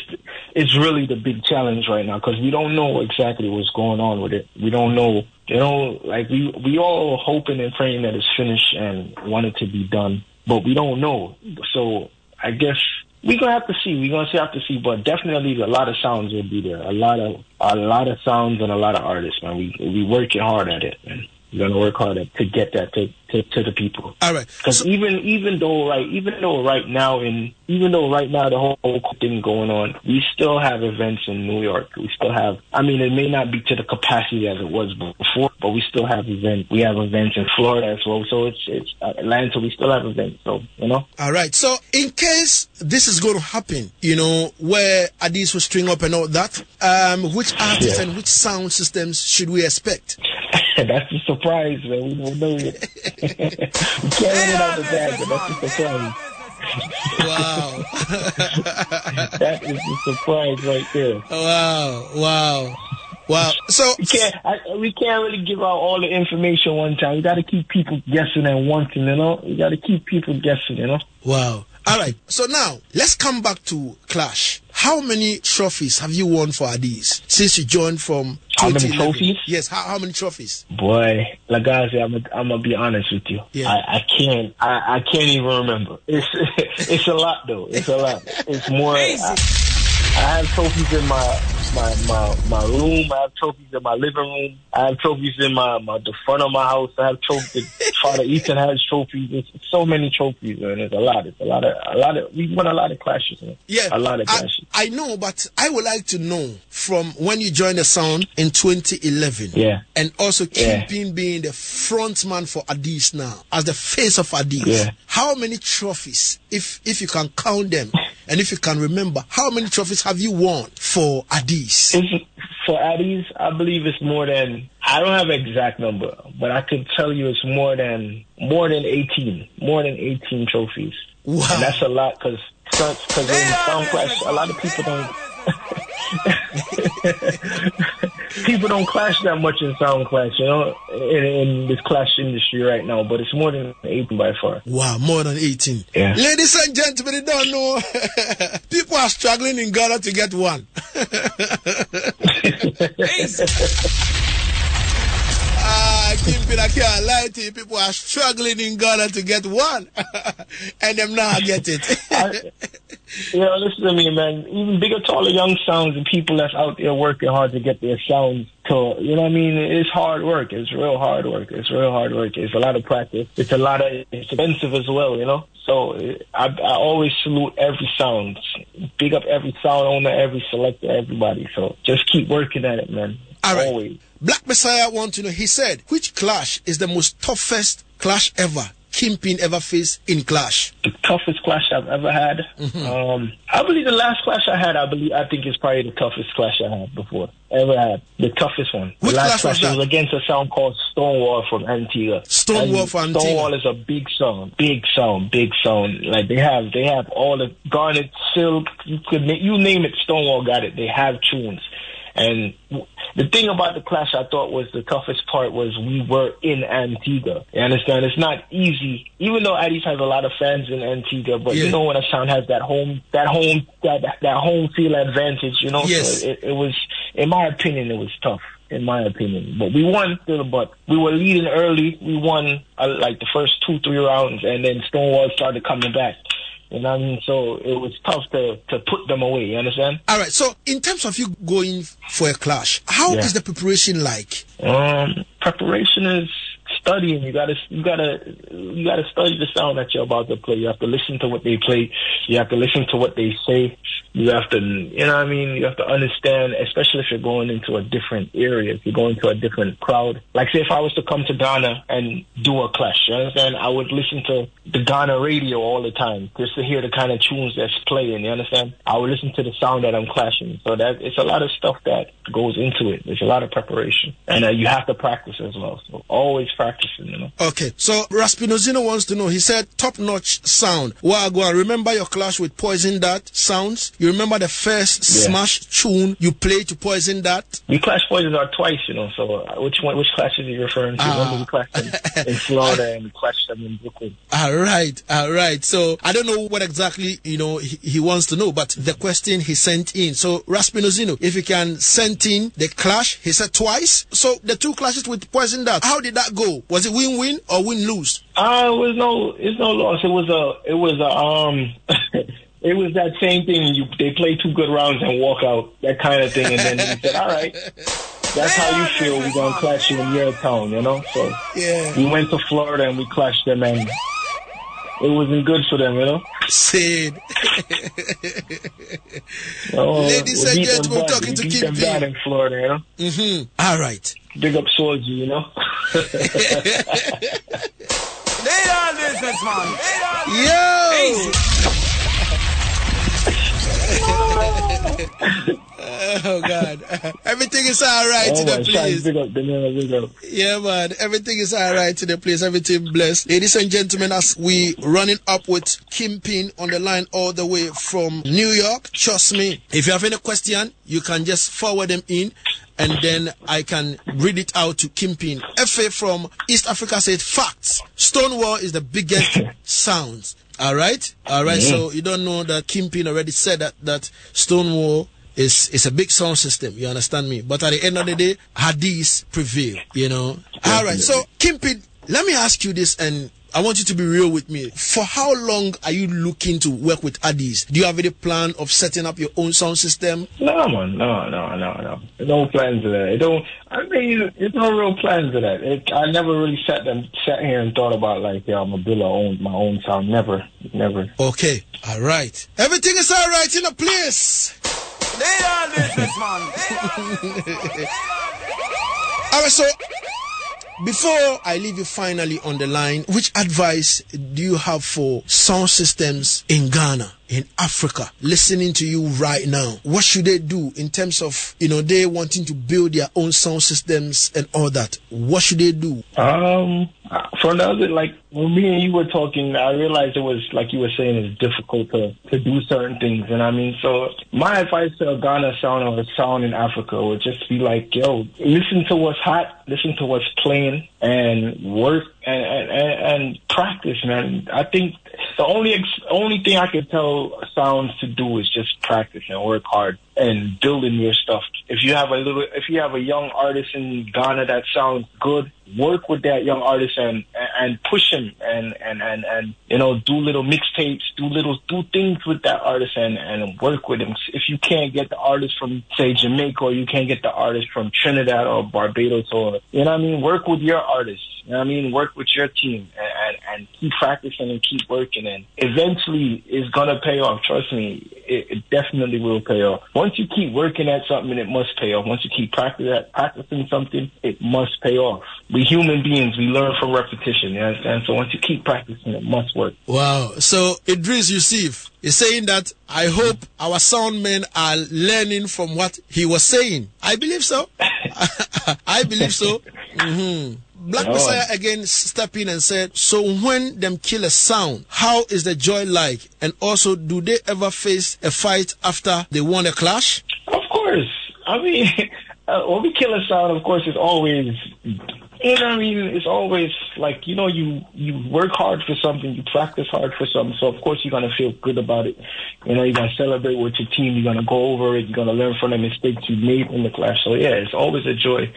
is really the big challenge right now because we don't know exactly what's going on with it. We don't know, you know, like we we all hoping and praying that it's finished and want it to be done, but we don't know. So I guess we're gonna have to see. We're gonna have to see, but definitely a lot of sounds will be there. A lot of a lot of sounds and a lot of artists, man. We we working hard at it, man. We're gonna work hard to get that to, to to the people. All right. Because even even though right even though right now in even though right now the whole thing going on, we still have events in New York. We still have. I mean, it may not be to the capacity as it was before, but we still have events. We have events in Florida as well. So it's it's uh, Atlanta. We still have events. So you know. All right. So, in case this is going to happen, you know, where Addies will string up and all that, um, which artists Yeah. and which sound systems should we expect? [LAUGHS] [LAUGHS] that's a surprise, man. We don't know yet. we can't it out the bag, but that's a surprise. Wow. that is a surprise right there. Wow. Wow. Wow. So we can't I, we can't really give out all the information one time. We got to keep people guessing and wanting. You know, we got to keep people guessing. You know. Wow. All right. So now let's come back to Clash. How many trophies have you won for Addies since you joined from? How many trophies? Yes. How, how many trophies? Boy, like I said, I'm gonna I'm gonna be honest with you. Yeah. I, I can't I, I can't even remember. It's [LAUGHS] it's a lot though. It's a lot. It's more. I, I have trophies in my my my my room. I have trophies in my living room. I have trophies in my, my the front of my house. I have trophies. [LAUGHS] Father Ethan has trophies. It's so many trophies, man. It's a lot. It's a lot of a lot of. We won a lot of clashes, man. Yeah, a lot of I, clashes. I know, but I would like to know from when you joined the sound in 2011. Yeah. And also Yeah. keeping being the front man for Addies now, as the face of Addies. Yeah. How many trophies, if if you can count them, And if you can remember, how many trophies have you won for Addies? It's, for Addies, I believe it's more than I don't have an exact number, but I can tell you it's more than more than eighteen, more than eighteen trophies. Wow. And that's a lot because because in Sound Clash, a lot of people don't. [LAUGHS] [LAUGHS] [LAUGHS] people don't clash that much in Sound Clash, you know, in, in this clash industry right now. But it's more than 18 by far. Wow, more than 18. Yeah. Ladies and gentlemen, you don't know. [LAUGHS] People are struggling in Ghana to get one. [LAUGHS] Ah, Kingpin, I can't lie to you. People are struggling in Ghana to get one. [LAUGHS] and them now get it. I, you know, listen to me, man. Even bigger, taller, young sounds and people that's out there working hard to get their sounds to, you know what I mean? It's hard work. It's real hard work. It's real hard work. It's a lot of practice. It's a lot of, it's expensive as well, you know? So I, I always salute every sound. Big up every sound owner, every selector, everybody. So just keep working at it, man. All right. Always. Black Messiah want to know, he said, which clash is the most toughest clash ever Kingpin ever faced in clash? the toughest clash I've ever had. Um, I believe the last clash I had, I believe, I think is probably the toughest clash I had before. Ever had. The toughest one. Which the last clash was that? was against a sound called Stonewall from Antigua. Stonewall from Antigua. Stonewall is a big sound. Big sound. Big sound. Like they have, they have all the Garnett Silk, you could, you name it, Stonewall got it. They have tunes. And the thing about the clash I thought was the toughest part was we were in Antigua. You understand? It's not easy, even though Addies has a lot of fans in Antigua, but Yeah. you know when a sound has that home, that home, that, that home feel advantage, you know? Yes. So it, it was, in my opinion, it was tough. In my opinion, but we won still. But we were leading early. We won uh, like the first two, three rounds, and then Stonewall started coming back. You know what I mean? So it was tough to to put them away. You understand? All right. So, in terms of you going for a clash, how is Yeah. the preparation like? Um, preparation is studying. You gotta, you gotta, you gotta study the sound that you're about to play. You have to listen to what they play. You have to listen to what they say. You have to, you know what I mean? You have to understand, especially if you're going into a different area, if you're going to a different crowd. Like say if I was to come to Ghana and do a clash, you understand? I would listen to the Ghana radio all the time just to hear the kind of tunes that's playing, you understand? I would listen to the sound that I'm clashing. So that, it's a lot of stuff that goes into it. There's a lot of preparation. And uh, you have to practice as well. So always practicing, you know? Okay, so Raspinozino wants to know. He said, "Top notch sound." Wagwan, remember your clash with Poison Dart sounds? You remember the first Yeah. smash tune you played to Poison Dart? We clashed Poison Dart twice, you know. So uh, which one? Which clashes are you referring to? Ah. Remember we clashed them [LAUGHS] in Florida and we clashed them in Brooklyn. All right, all right. So I don't know what exactly you know he, he wants to know, but the question he sent in. So Raspinozino, if you can send in the clash, he said twice. So the two clashes with Poison Dart, how did that go? Was it win-win or win-lose? Uh, it was no, it's no loss. It was a, it was a, um, [LAUGHS] it was that same thing. You they play two good rounds and walk out, that kind of thing, and then he said, "All right, that's how you feel. We're gonna clash you in your town," you know. So Yeah. we went to Florida and we clashed them, and it wasn't good for them, you know. Said. So, [LAUGHS] Ladies and beat them gentlemen, bad. talking We to beat them Kingpin. in Florida, you know. Mm-hmm. All right. Big up Soldier, you know. Lay down business, man. Lay down. Yo! [LAUGHS] oh God! Everything is all right oh to the place. Yeah, man. Everything is all right to the place. Everything blessed. Ladies and gentlemen, as we running up with Kingpin on the line all the way from New York, trust me, if you have any question, you can just forward them in and then I can read it out to Kingpin. FA from East Africa said facts. Stonewall is the biggest [LAUGHS] sounds. All right? All right. So you don't know that Kingpin already said that, that Stonewall is is a big sound system. You understand me? But at the end of the day, Addies prevail. You know. All right. So Kingpin, let me ask you this, and I want you to be real with me. For how long are you looking to work with Addies? Do you have any plan of setting up your own sound system? No, man, no, no, no, no. No plans of that. It don't. I mean, there's no real plans of that. It, I never really sat them, sat here and thought about like, yeah, I'm gonna build my own, my own sound. Never, never. Okay. All right. Everything is all right in a place. Lay down business, man. Lay down. All right. So before I leave you finally on the line, which advice do you have for sound systems in Ghana? In Africa listening to you right now, what should they do in terms of, you know, they wanting to build their own sound systems and all that? What should they do? Um, for the other, like when me and you were talking, I realized it was like you were saying, it's difficult to to do certain things, and I mean, so my advice to a Ghana sound or a sound in Africa would just be like, yo, listen to what's hot, listen to what's playing, and work and and, and, and practice, man. I think the only ex- only thing I can tell sounds to do is just practice and work hard and building your stuff. If you have a little, if you have a young artist in Ghana that sounds good, work with that young artist and and push him and and and and you know do little mixtapes, do little do things with that artist and and work with him. If you can't get the artist from say Jamaica or you can't get the artist from Trinidad or Barbados or you know what I mean, work with your artist. You know what I mean, work with your team and and, and keep practicing and keep working and eventually it's gonna pay off. Trust me, it, it definitely will pay off. Once you keep working at something, it must pay off. Once you keep practicing something, it must pay off. We human beings, we learn from repetition. You understand? So once you keep practicing, it must work. Wow. So Idris Yusuf is saying that I hope our sound men are learning from what he was saying. I believe so. [LAUGHS] I believe so. hmm Black Oh. Messiah again stepped in and said, So when them kill a sound, how is the joy like? And also, do they ever face a fight after they won a clash? Of course. I mean, [LAUGHS] uh, when we kill a sound, of course, it's always, you know what I mean? It's always like, you know, you, you work hard for something, you practice hard for something, so of course you're going to feel good about it. You know, you're going to celebrate with your team, you're going to go over it, you're going to learn from the mistakes you made in the clash. So yeah, it's always a joy.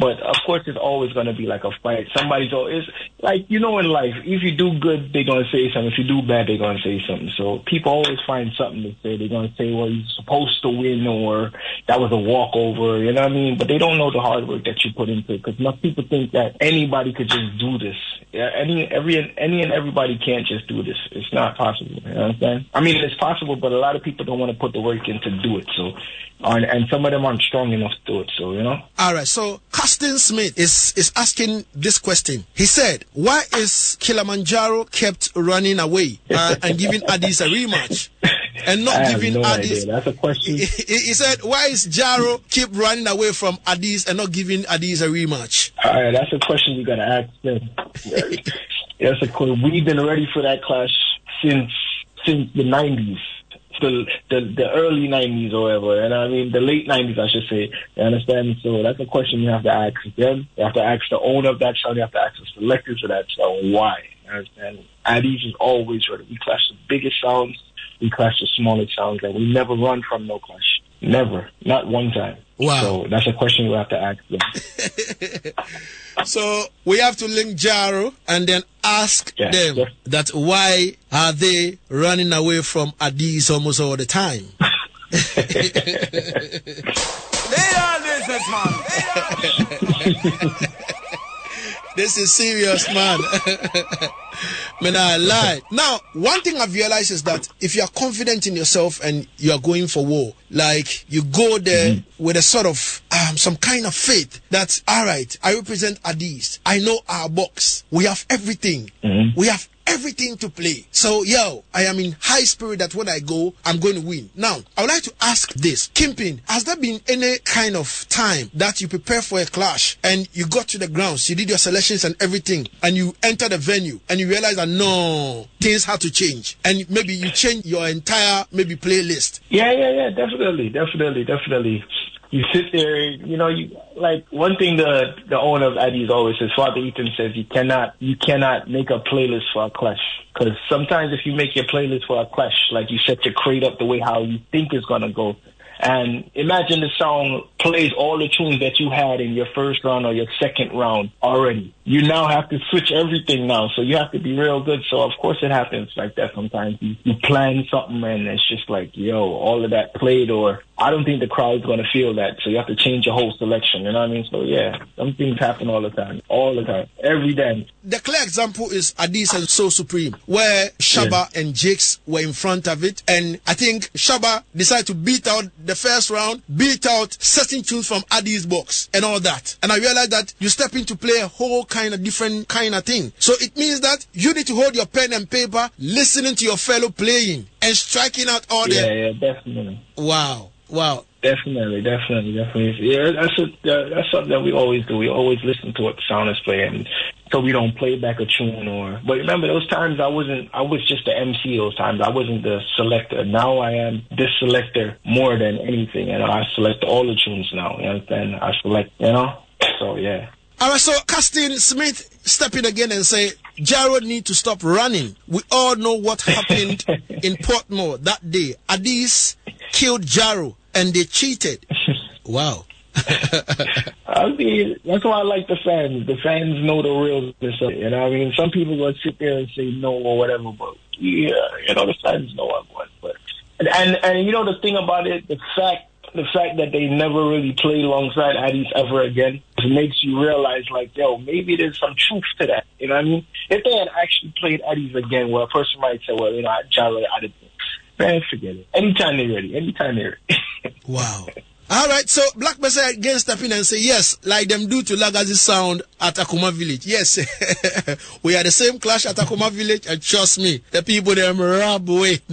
But of course, it's always going to be like a fight. Somebody's always like you know in life. If you do good, they're going to say something. If you do bad, they're going to say something. So people always find something to say. They're going to say, "Well, you're supposed to win," or "That was a walkover." You know what I mean? But they don't know the hard work that you put into it. Because most people think that anybody could just do this. Yeah, any every any and everybody can't just do this. It's not possible. You know what I'm saying? I mean, it's possible, but a lot of people don't want to put the work in to do it. So, and, and some of them aren't strong enough to do it. So, you know. All right, so Caston Smith is, is asking this question. He said, Why is Kilimanjaro kept running away uh, and giving Addies a rematch? [LAUGHS] And not giving no Addies. idea. That's a question. He, he he said, Why is Jaro keep running away from Addies and not giving Addies a rematch? All right, that's a question you got to ask them. [LAUGHS] that's a question. We've been ready for that clash since since the nineties, the, the the early nineties or whatever, and I mean the late nineties, I should say. You understand? So that's a question you have to ask them. You have to ask the owner of that sound. You have to ask the selectors of that sound. Why? You understand? Addies is always ready. We clash the biggest sounds. We clash the smallest sounds, and we never run from no clash. Never, not one time. Wow. So that's a question you have to ask them. [LAUGHS] So we have to link Jaro and then ask Yeah, them yeah. that why are they running away from Addies almost all the time? [LAUGHS] [LAUGHS] this is serious, man. [LAUGHS] man, I lie. Now, one thing I've realized is that if you are confident in yourself and you are going for war, like you go there with a sort of um, some kind of faith that, all right, I represent Addies. I know our box. We have everything. We have everything to play. So, yo, I am in high spirit that when I go, I'm going to win. Now, I would like to ask this. Kingpin, has there been any kind of time that you prepare for a clash and you got to the grounds, you did your selections and everything, and you enter the venue and you realize that no, things have to change. And maybe you change your entire, maybe playlist. Yeah, yeah, yeah, definitely, definitely, definitely. You sit there, you know, you like one thing the the owner of Addies always says. Father Ethan says you cannot you cannot make a playlist for a clash because sometimes if you make your playlist for a clash, like you set your crate up the way how you think it's gonna go, and imagine the song plays all the tunes that you had in your first round or your second round already. You now have to switch everything now, so you have to be real good. So of course it happens like that sometimes. You, you plan something and it's just like, yo, all of that played or I don't think the crowd's going to feel that. So you have to change your whole selection. You know what I mean? So yeah, some things happen all the time, all the time, every day. The clear example is Addies and So Supreme, where Shaba and Jakes were in front of it. And I think Shaba decided to beat out the first round, beat out certain tunes from Addies box and all that. And I realized that you step in to play a whole kind of different kind of thing. So it means that you need to hold your pen and paper, listening to your fellow playing and striking out all Yeah, the. Yeah, yeah, definitely. Wow. Wow. Definitely, definitely, definitely. Yeah, that's a, uh, that's something that we always do. We always listen to what the sound is playing, so we don't play back a tune or. But remember, those times I wasn't. I was just the MC. Those times I wasn't the selector. Now I am this selector more than anything, and I select all the tunes now. You understand? I select. You know. So yeah. All right, so Casting Smith step in again and say, Jaro need to stop running. We all know what happened [LAUGHS] in Portmore that day. Addies killed Jaro and they cheated. [LAUGHS] Wow. I mean, that's why I like the fans. The fans know the real this. You know, what I mean, some people will sit there and say no or whatever, but yeah, you know, the fans know I'm what. But and, and and you know the thing about it, the fact the fact that they never really played alongside Addies ever again makes you realize, like, yo, maybe there's some truth to that. You know what I mean? If they had actually played Addies again, well, a person might say, well, you know, I didn't. Forget it. Anytime they're ready. Anytime they're ready. Wow. [LAUGHS] All right, so Black Messiah again step in and say, yes, like them do to Lagazee Sound at Akuma Village. Yes, [LAUGHS] we are the same clash at Akuma Village, and trust me, the people them rub away. [LAUGHS]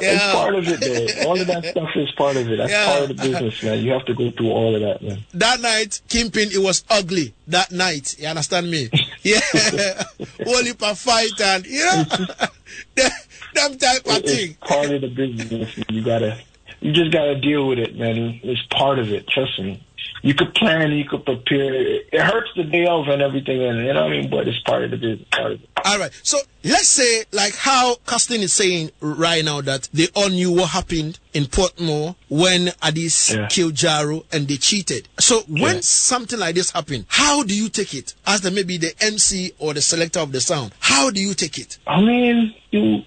It's part of it, though. All of that stuff is part of it. That's Yeah. part of the business, man. You have to go through all of that, man. that night, Kingpin, it was ugly. That night, you understand me? [LAUGHS] Yeah, only for fight and you know, them- them type of It- thing. it's part of the business. You gotta, you just gotta deal with it, man. It's part of it. Trust me. You could plan, you could prepare. It hurts the day of and everything, and you know what I mean. But it's part of the business. Part of it. All right. So let's say, like how Casting is saying right now that they all knew what happened in Portmore when Addies Yeah. killed Jaro and they cheated. So when Yeah. something like this happened, how do you take it as the maybe the MC or the selector of the sound? How do you take it? I mean, you,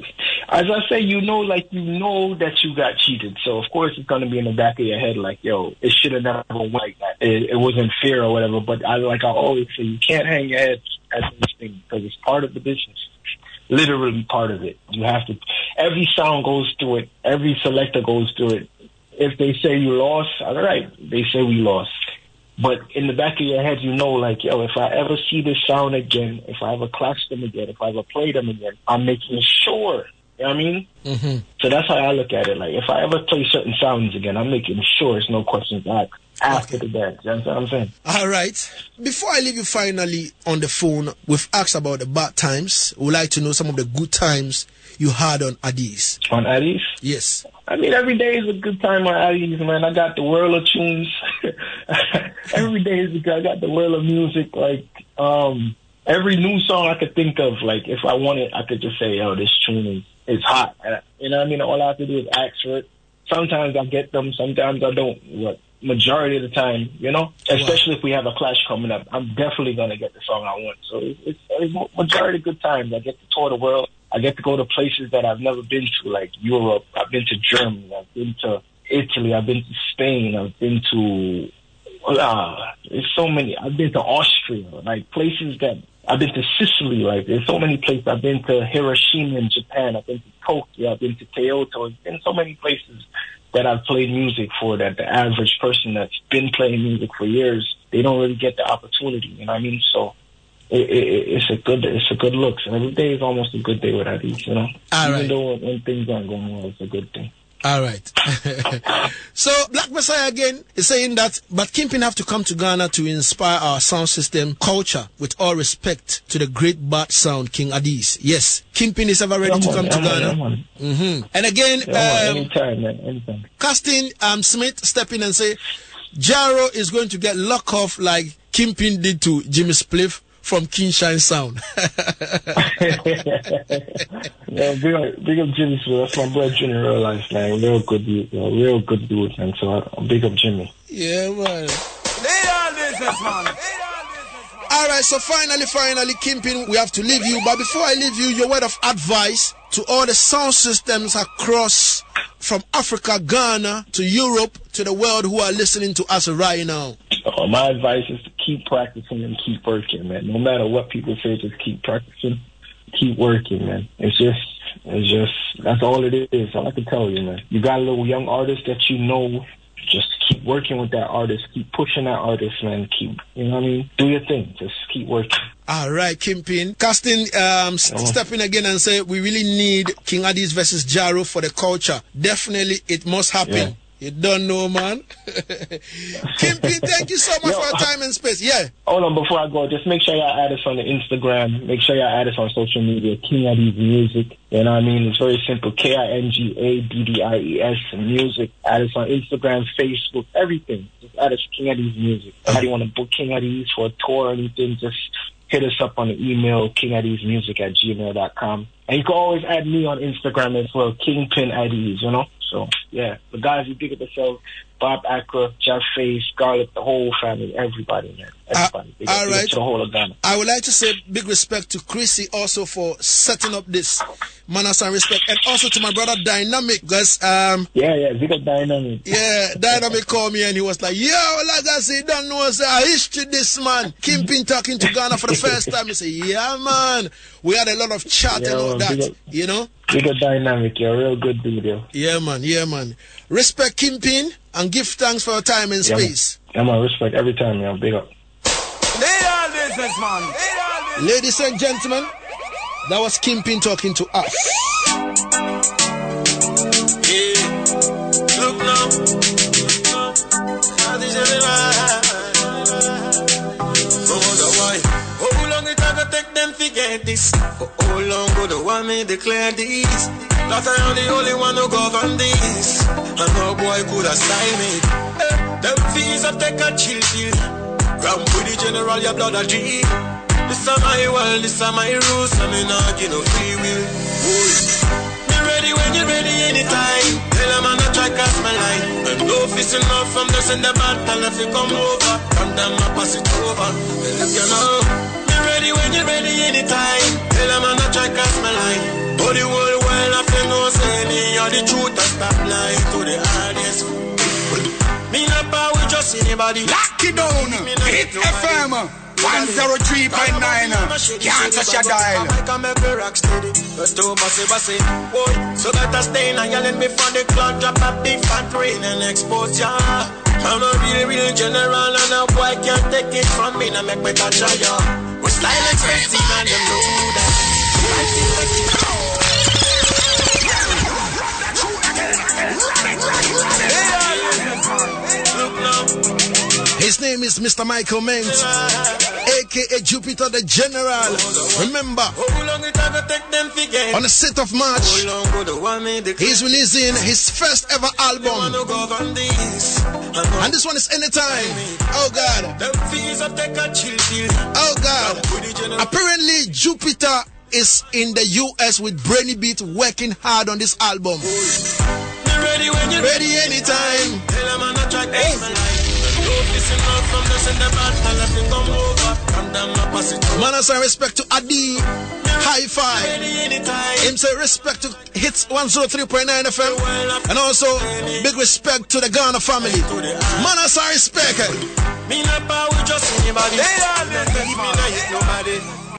as I say, you know, like you know that you got cheated. So of course it's gonna be in the back of your head, like, yo, it should have never went like that. It, it wasn't fair or whatever. But I, like I always say, you can't hang your head at this thing because it's part of the business. Literally part of it. You have to. Every sound goes through it. Every selector goes through it. If they say you lost, all right, they say we lost. But in the back of your head, you know, like, yo, if I ever see this sound again, if I ever clash them again, if I ever play them again, I'm making sure. You know what I mean? Mm-hmm. So that's how I look at it. Like, if I ever play certain sounds again, I'm making sure it's no questions asked after the dance. You understand what I'm saying? All right. Before I leave you finally on the phone, we've asked about the bad times. We'd like to know some of the good times you had on Addies. On Addies? Yes. I mean, every day is a good time on Addies, man. I got the world of tunes. [LAUGHS] every day is good. I got the world of music. Like, um, every new song I could think of, like, if I wanted, I could just say, "Oh, this tune is, is hot. And, you know what I mean? All I have to do is ask for it. Sometimes I get them, sometimes I don't. What? Majority of the time, you know, especially if we have a clash coming up, I'm definitely gonna get the song I want. So it's, it's, it's majority of good times. I get to tour the world. I get to go to places that I've never been to, like Europe. I've been to Germany. I've been to Italy. I've been to Spain. I've been to uh, there's so many. I've been to Austria, like places that I've been to Sicily. Like there's so many places. I've been to Hiroshima in Japan. I've been to Tokyo. I've been to Kyoto. I've been so many places that I've played music for. That the average person that's been playing music for years, they don't really get the opportunity. You know what I mean? So. It, it, it's a good, it's a good look. So every day is almost a good day with Addies, you know. All Even right. though when, when things aren't going well, it's a good thing. All right. [LAUGHS] so Black Messiah again is saying that, but Kingpin have to come to Ghana to inspire our sound system culture with all respect to the great bad sound King Addies. Yes, Kingpin is ever ready Come to on, come to Ghana. come on. hmm And again, um, anytime, anytime. casting um, Smith step in and say, Jaro is going to get locked off like Kingpin did to Jimmy Spliff from Kingshine Sound. [LAUGHS] Yeah, big up, big up Jimmy Smith. That's my brother in real life, man. Real good dude, you know, real good dude, man. So I, big up Jimmy. yeah, man. Lay all business, man. All right, so finally, finally, Kingpin, we have to leave you. But before I leave you, your word of advice to all the sound systems across from Africa, Ghana to Europe to the world who are listening to us right now? Uh, my advice is to keep practicing and keep working, man. No matter what people say, just keep practicing, keep working, man. It's just, it's just, that's all it is. All I can tell you, man. You got a little young artist that you know, just keep working with that artist, keep pushing that artist, man. Keep, you know what I mean? Do your thing. Just keep working. All right, Kingpin. Casting, um, step in again and say we really need King Addies versus Jaro for the culture. Definitely, it must happen. Yeah. You don't know, man. [LAUGHS] Kingpin, [LAUGHS] thank you so much Yo, for your time and space. Yeah. Hold on, before I go, just make sure y'all add us on the Instagram. Make sure y'all add us on social media. King Addies Music. You know what I mean? It's very simple. K I N G A D D I E S Music. Add us on Instagram, Facebook, everything. Just add us King Addies Music. you want to book King Addies for a tour or anything, just hit us up on the email, kingaddiesmusic at gmail.com. And you can always add me on Instagram as well, Kingpin Addies, you know? So, yeah. The guys who big up themselves, Bob Accra, Jeff Face, Scarlett, the whole family, everybody, man. Everybody. Up- all right. to the whole of Ghana. I would like to say big respect to Chrissy also for setting up this manners and respect, and also to my brother Dynamic because um yeah yeah up Dynamic yeah Dynamic called me and he was like yo like I say don't know say I history this man Kingpin talking to Ghana for the first time he said yeah man we had a lot of chat Yeah, and all that big up. you know Big up Dynamic, you're a real good dude, yeah man yeah man respect Kingpin and give thanks for your time and Yeah, man. space Yeah, man, respect every time, yo. Big up. They all business, man. ladies and gentlemen that was Kingpin talking to us. Look now. Now this is oh, the life. Wonder why. Oh, how long it gonna take them to get this? For how long go they want me declare this? That I am the only one who govern this. And no boy could have signed me. Eh, them fees up take a chill chill. Ram with the general, your blood a drip. This is my world, this is my rules, and me not give no free will. Boy. Me ready when you ready anytime. Tell them I'm not try cross my line. And no fist enough from this in the battle if you come over. From them I pass it over. If you know. Me ready when you ready anytime. Tell them I'm not try cross my line. But the whole world I feel no say me or the truth I stop lying to the audience. Me not power just anybody. Lock it down. Hitz FM 103.9. Can't touch your dial. I can make me rock steady. But too bossy bossy. Boy, so better stay yelling before the clock drop a big fat rain and expose ya. I'm a real, real general and a boy can't take it from me. Now make me touch ya. We style expensive and them know that. Now. His name is Mr. Michael Ments, aka Jupiter the General. Remember, on the 6th of March, he's releasing his first ever album. And this one is anytime. Oh God. Oh God. Apparently, Jupiter is in the US with Brainy Beat working hard on this album. Ready anytime. Hey. My life. Don't listen up from this in the battle if you come over. From them I pass it over. Manners and respect to Adi. High five. Him say respect to Hitz 103.9 FM. And also big respect to the Ghana family. Manners and respect. Eh? Me not power just anybody. They all business,